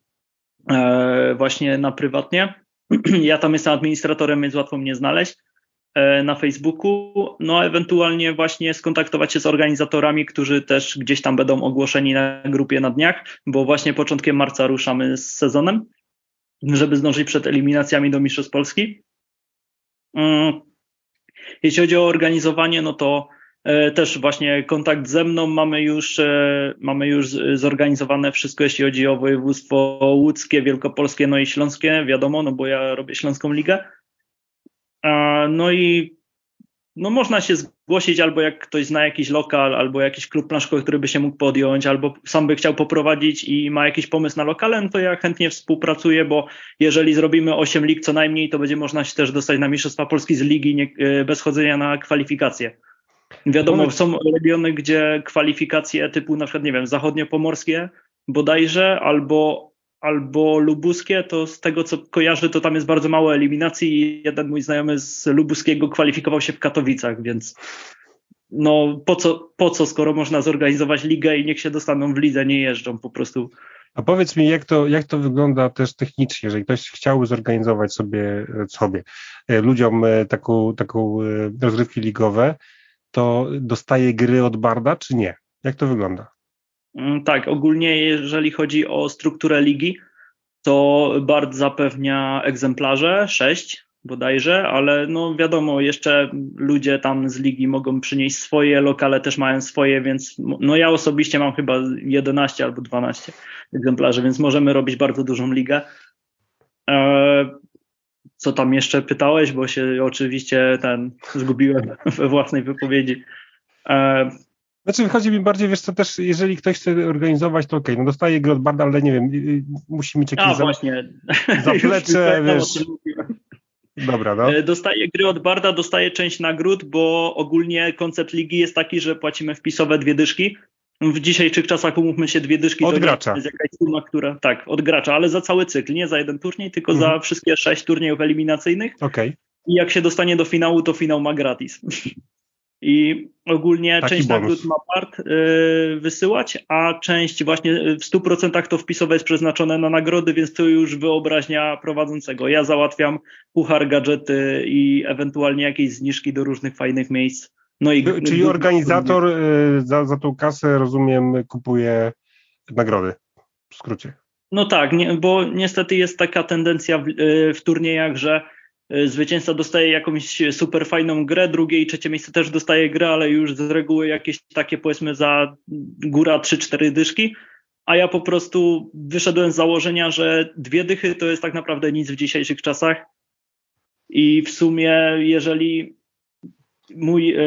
Speaker 3: e, właśnie na prywatnie. ja tam jestem administratorem, więc łatwo mnie znaleźć e, na Facebooku, no ewentualnie właśnie skontaktować się z organizatorami, którzy też gdzieś tam będą ogłoszeni na grupie na dniach, bo właśnie początkiem marca ruszamy z sezonem, żeby zdążyć przed eliminacjami do Mistrzostw Polski. Mm. Jeśli chodzi o organizowanie, no to też właśnie kontakt ze mną mamy już, e, mamy już zorganizowane wszystko, jeśli chodzi o województwo łódzkie, wielkopolskie, no i śląskie, wiadomo, no bo ja robię Śląską Ligę. No i no można się zgłosić albo jak ktoś zna jakiś lokal, albo jakiś klub planszkowy, który by się mógł podjąć, albo sam by chciał poprowadzić i ma jakiś pomysł na lokalem, no to ja chętnie współpracuję, bo jeżeli zrobimy 8 lig co najmniej, to będzie można się też dostać na Mistrzostwa Polski z ligi nie, e, bez chodzenia na kwalifikacje. Wiadomo, są regiony, gdzie kwalifikacje typu na przykład, nie wiem, zachodniopomorskie bodajże, albo, albo lubuskie, to z tego co kojarzę, to tam jest bardzo mało eliminacji i jeden mój znajomy z lubuskiego kwalifikował się w Katowicach, więc no po co, po co skoro można zorganizować ligę i niech się dostaną w lidze, nie jeżdżą po prostu.
Speaker 1: A powiedz mi, jak to, jak to wygląda też technicznie, jeżeli ktoś chciałby zorganizować sobie, sobie e, ludziom e, taką, taką e, rozrywki ligowe, to dostaje gry od Barda, czy nie? Jak to wygląda?
Speaker 3: Mm, tak, ogólnie jeżeli chodzi o strukturę ligi, to Bard zapewnia egzemplarze, sześć bodajże, ale no wiadomo, jeszcze ludzie tam z ligi mogą przynieść swoje, lokale też mają swoje, więc no ja osobiście mam chyba 11 albo 12 egzemplarzy, więc możemy robić bardzo dużą ligę. Co tam jeszcze pytałeś, bo się oczywiście ten zgubiłem we własnej wypowiedzi.
Speaker 1: E... Znaczy chodzi mi bardziej, wiesz co, też jeżeli ktoś chce organizować, to okej, okay, no dostaje gry od Barda, ale nie wiem, musi mieć jakieś A,
Speaker 3: za... właśnie.
Speaker 1: zaplecze, wiesz... Dobra, no.
Speaker 3: E, dostaje gry od Barda, dostaje część nagród, bo ogólnie koncept ligi jest taki, że płacimy wpisowe dwie dyszki w dzisiejszych czasach umówmy się dwie dyszki.
Speaker 1: Od gracza.
Speaker 3: jest jakaś suma, która, tak, od gracza, ale za cały cykl, nie za jeden turniej, tylko mhm. za wszystkie sześć turniejów eliminacyjnych.
Speaker 1: Okej. Okay.
Speaker 3: I jak się dostanie do finału, to finał ma gratis. I ogólnie Taki część bonus. nagród ma part yy, wysyłać, a część właśnie w 100% to wpisowe jest przeznaczone na nagrody, więc to już wyobraźnia prowadzącego. Ja załatwiam puchar, gadżety i ewentualnie jakieś zniżki do różnych fajnych miejsc
Speaker 1: no i, Czyli organizator y, za, za tą kasę, rozumiem, kupuje nagrody, w skrócie.
Speaker 3: No tak, nie, bo niestety jest taka tendencja w, y, w turniejach, że y, zwycięzca dostaje jakąś super fajną grę, drugie i trzecie miejsce też dostaje grę, ale już z reguły jakieś takie powiedzmy za góra 3-4 dyszki, a ja po prostu wyszedłem z założenia, że dwie dychy to jest tak naprawdę nic w dzisiejszych czasach i w sumie jeżeli mój e,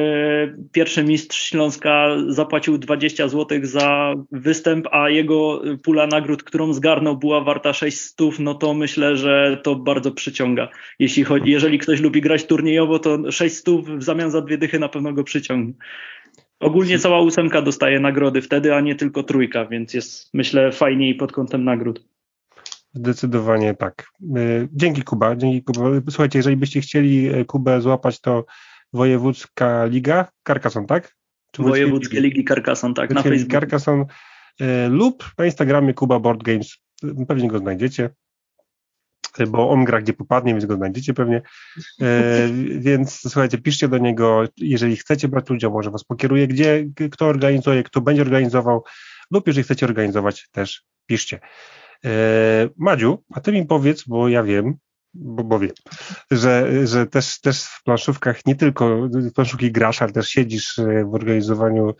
Speaker 3: pierwszy mistrz Śląska zapłacił 20 zł za występ, a jego pula nagród, którą zgarnął, była warta 600, no to myślę, że to bardzo przyciąga. Jeśli chodzi, jeżeli ktoś lubi grać turniejowo, to 600 w zamian za dwie dychy na pewno go przyciągnie. Ogólnie cała ósemka dostaje nagrody wtedy, a nie tylko trójka, więc jest myślę fajniej pod kątem nagród.
Speaker 1: Zdecydowanie tak. E, dzięki Kuba. Dzięki Kuba. Słuchajcie, jeżeli byście chcieli e, Kubę złapać, to Wojewódzka Liga Carcassonne, tak?
Speaker 3: Czy Wojewódzkie Ligi, Ligi Carcassonne, tak, na Facebooku.
Speaker 1: Carcassonne e, lub na Instagramie Kuba Board Games pewnie go znajdziecie bo on gra gdzie popadnie, więc go znajdziecie pewnie. E, więc słuchajcie, piszcie do niego, jeżeli chcecie brać udział, może was pokieruje, gdzie, kto organizuje, kto będzie organizował, lub jeżeli chcecie organizować, też piszcie. E, Madziu, a ty mi powiedz, bo ja wiem, bo, bo wiem, że, że też, też w planszówkach nie tylko planszówki grasz, ale też siedzisz w organizowaniu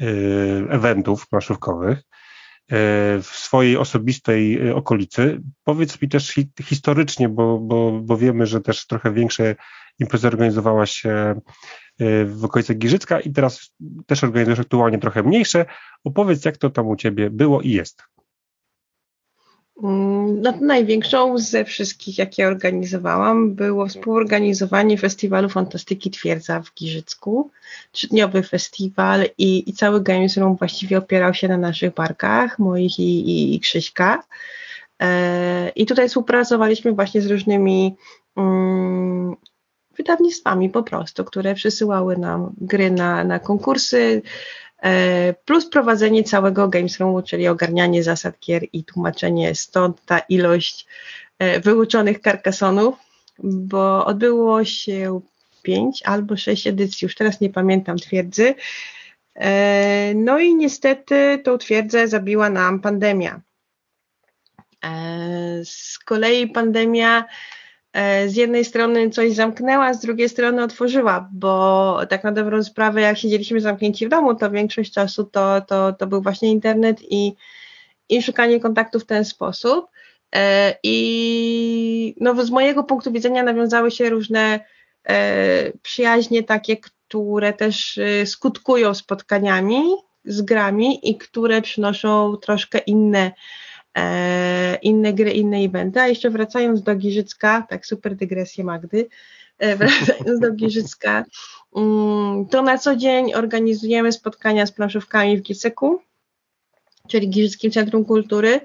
Speaker 1: e, eventów planszówkowych. E, w swojej osobistej e, okolicy. Powiedz mi też historycznie, bo, bo, bo wiemy, że też trochę większe imprezy organizowałaś e, w okolicach Giżycka i teraz też organizujesz aktualnie trochę mniejsze. Opowiedz, jak to tam u Ciebie było i jest.
Speaker 2: No, największą ze wszystkich, jakie organizowałam, było współorganizowanie festiwalu Fantastyki Twierdza w Giżycku. Trzydniowy festiwal i, i cały Games Room właściwie opierał się na naszych barkach, moich i, i, i Krzyśka. E, I tutaj współpracowaliśmy właśnie z różnymi um, wydawnictwami po prostu, które przysyłały nam gry na, na konkursy. E, plus prowadzenie całego Games Roomu, czyli ogarnianie zasad gier i tłumaczenie stąd ta ilość e, wyuczonych karkasonów, bo odbyło się pięć albo sześć edycji, już teraz nie pamiętam twierdzy. E, no i niestety tą twierdzę zabiła nam pandemia. Z kolei pandemia z jednej strony coś zamknęła, z drugiej strony otworzyła, bo tak na dobrą sprawę, jak siedzieliśmy zamknięci w domu, to większość czasu to, to, to był właśnie internet i, i szukanie kontaktu w ten sposób. E, I no, z mojego punktu widzenia nawiązały się różne e, przyjaźnie takie, które też skutkują spotkaniami z grami i które przynoszą troszkę inne e, inne gry, inne eventy. A jeszcze wracając do Giżycka, tak super dygresję Magdy, e, wracając do Giżycka, mm, to na co dzień organizujemy spotkania z planszówkami w Giseku, czyli Giżyckim Centrum Kultury.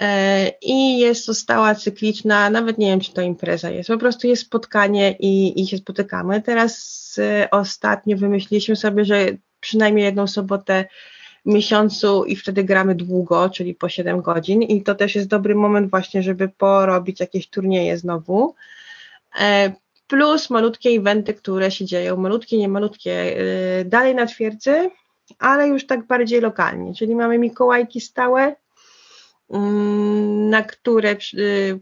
Speaker 2: E, I jest to stała cykliczna, nawet nie wiem, czy to impreza jest, po prostu jest spotkanie i, i się spotykamy. Teraz e, ostatnio wymyśliliśmy sobie, że przynajmniej jedną sobotę miesiącu i wtedy gramy długo, czyli po 7 godzin i to też jest dobry moment właśnie, żeby porobić jakieś turnieje znowu. E, plus malutkie eventy, które się dzieją, malutkie, nie malutkie, e, dalej na twierdzy, ale już tak bardziej lokalnie, czyli mamy Mikołajki stałe, mm, na które, e,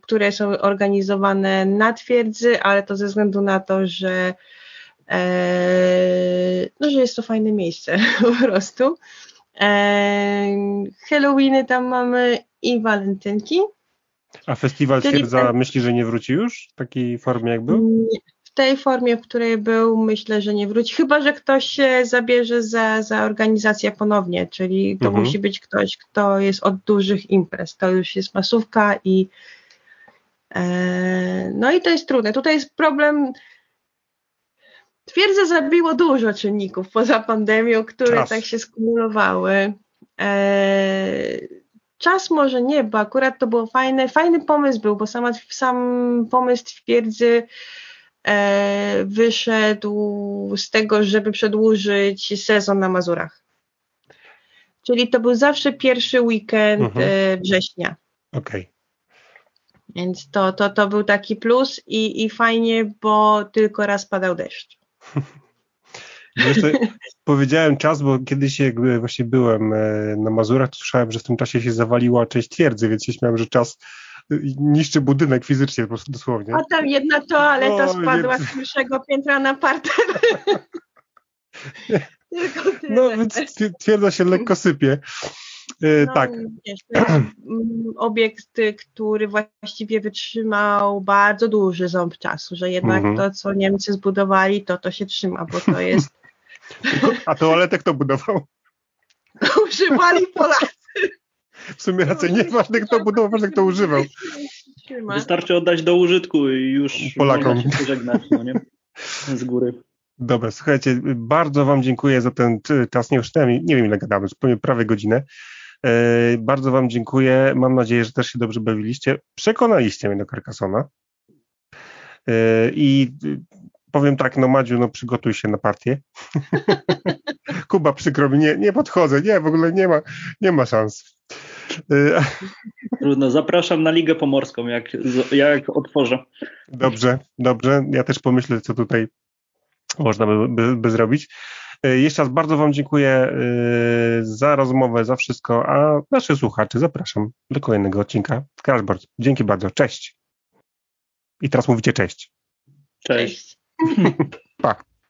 Speaker 2: które są organizowane na twierdzy, ale to ze względu na to, że no, że jest to fajne miejsce po prostu. Halloweeny tam mamy i walentynki.
Speaker 1: A festiwal Czyli Twierdza ten... myśli, że nie wróci już w takiej formie jak był?
Speaker 2: W tej formie, w której był, myślę, że nie wróci. Chyba, że ktoś się zabierze za, za organizację ponownie, czyli to mhm. musi być ktoś, kto jest od dużych imprez. To już jest masówka i e, no i to jest trudne. Tutaj jest problem Twierdza zabiło dużo czynników poza pandemią, które Czas. tak się skumulowały. Eee, czas może nie, bo akurat to było fajne, fajny pomysł był, bo sama, sam pomysł twierdzy e, wyszedł z tego, żeby przedłużyć sezon na Mazurach. Czyli to był zawsze pierwszy weekend mhm. e, września.
Speaker 1: Okej. Okay.
Speaker 2: Więc to, to, to był taki plus i, i fajnie, bo tylko raz padał deszcz.
Speaker 1: Jeszcze powiedziałem czas, bo kiedyś jak właśnie byłem e, na Mazurach, to słyszałem, że w tym czasie się zawaliła część twierdzy, więc się śmiałem, że czas e, niszczy budynek fizycznie po prostu dosłownie.
Speaker 2: A tam jedna toaleta o, spadła więc... z pierwszego piętra na parter.
Speaker 1: no więc twierdza się lekko sypie. E, no, tak. Wiesz,
Speaker 2: mm, obiekt, który właściwie wytrzymał bardzo duży ząb czasu, że jednak mhm. to, co Niemcy zbudowali, to to się trzyma, bo to jest...
Speaker 1: A toaletę kto budował?
Speaker 2: Używali Polacy.
Speaker 1: W sumie raczej nieważne kto budował, ważne kto używał.
Speaker 3: Wystarczy oddać do użytku i już Polakom. się pożegnać, no nie? Z góry.
Speaker 1: Dobra, słuchajcie, bardzo Wam dziękuję za ten czas. Nie, już nie wiem ile gadamy, prawie godzinę. E, bardzo Wam dziękuję. Mam nadzieję, że też się dobrze bawiliście. Przekonaliście mnie do Carcassona. E, I powiem tak, no Madziu, no przygotuj się na partię. Kuba, przykro mi, nie, nie podchodzę, nie, w ogóle nie ma, nie ma szans.
Speaker 3: Trudno, zapraszam na Ligę Pomorską, jak, jak otworzę.
Speaker 1: Dobrze, dobrze. Ja też pomyślę, co tutaj można by, by, by zrobić. Jeszcze raz bardzo Wam dziękuję za rozmowę, za wszystko, a naszych słuchaczy zapraszam do kolejnego odcinka Crashboard. Dzięki bardzo, cześć. I teraz mówicie cześć.
Speaker 3: Cześć.
Speaker 1: pa.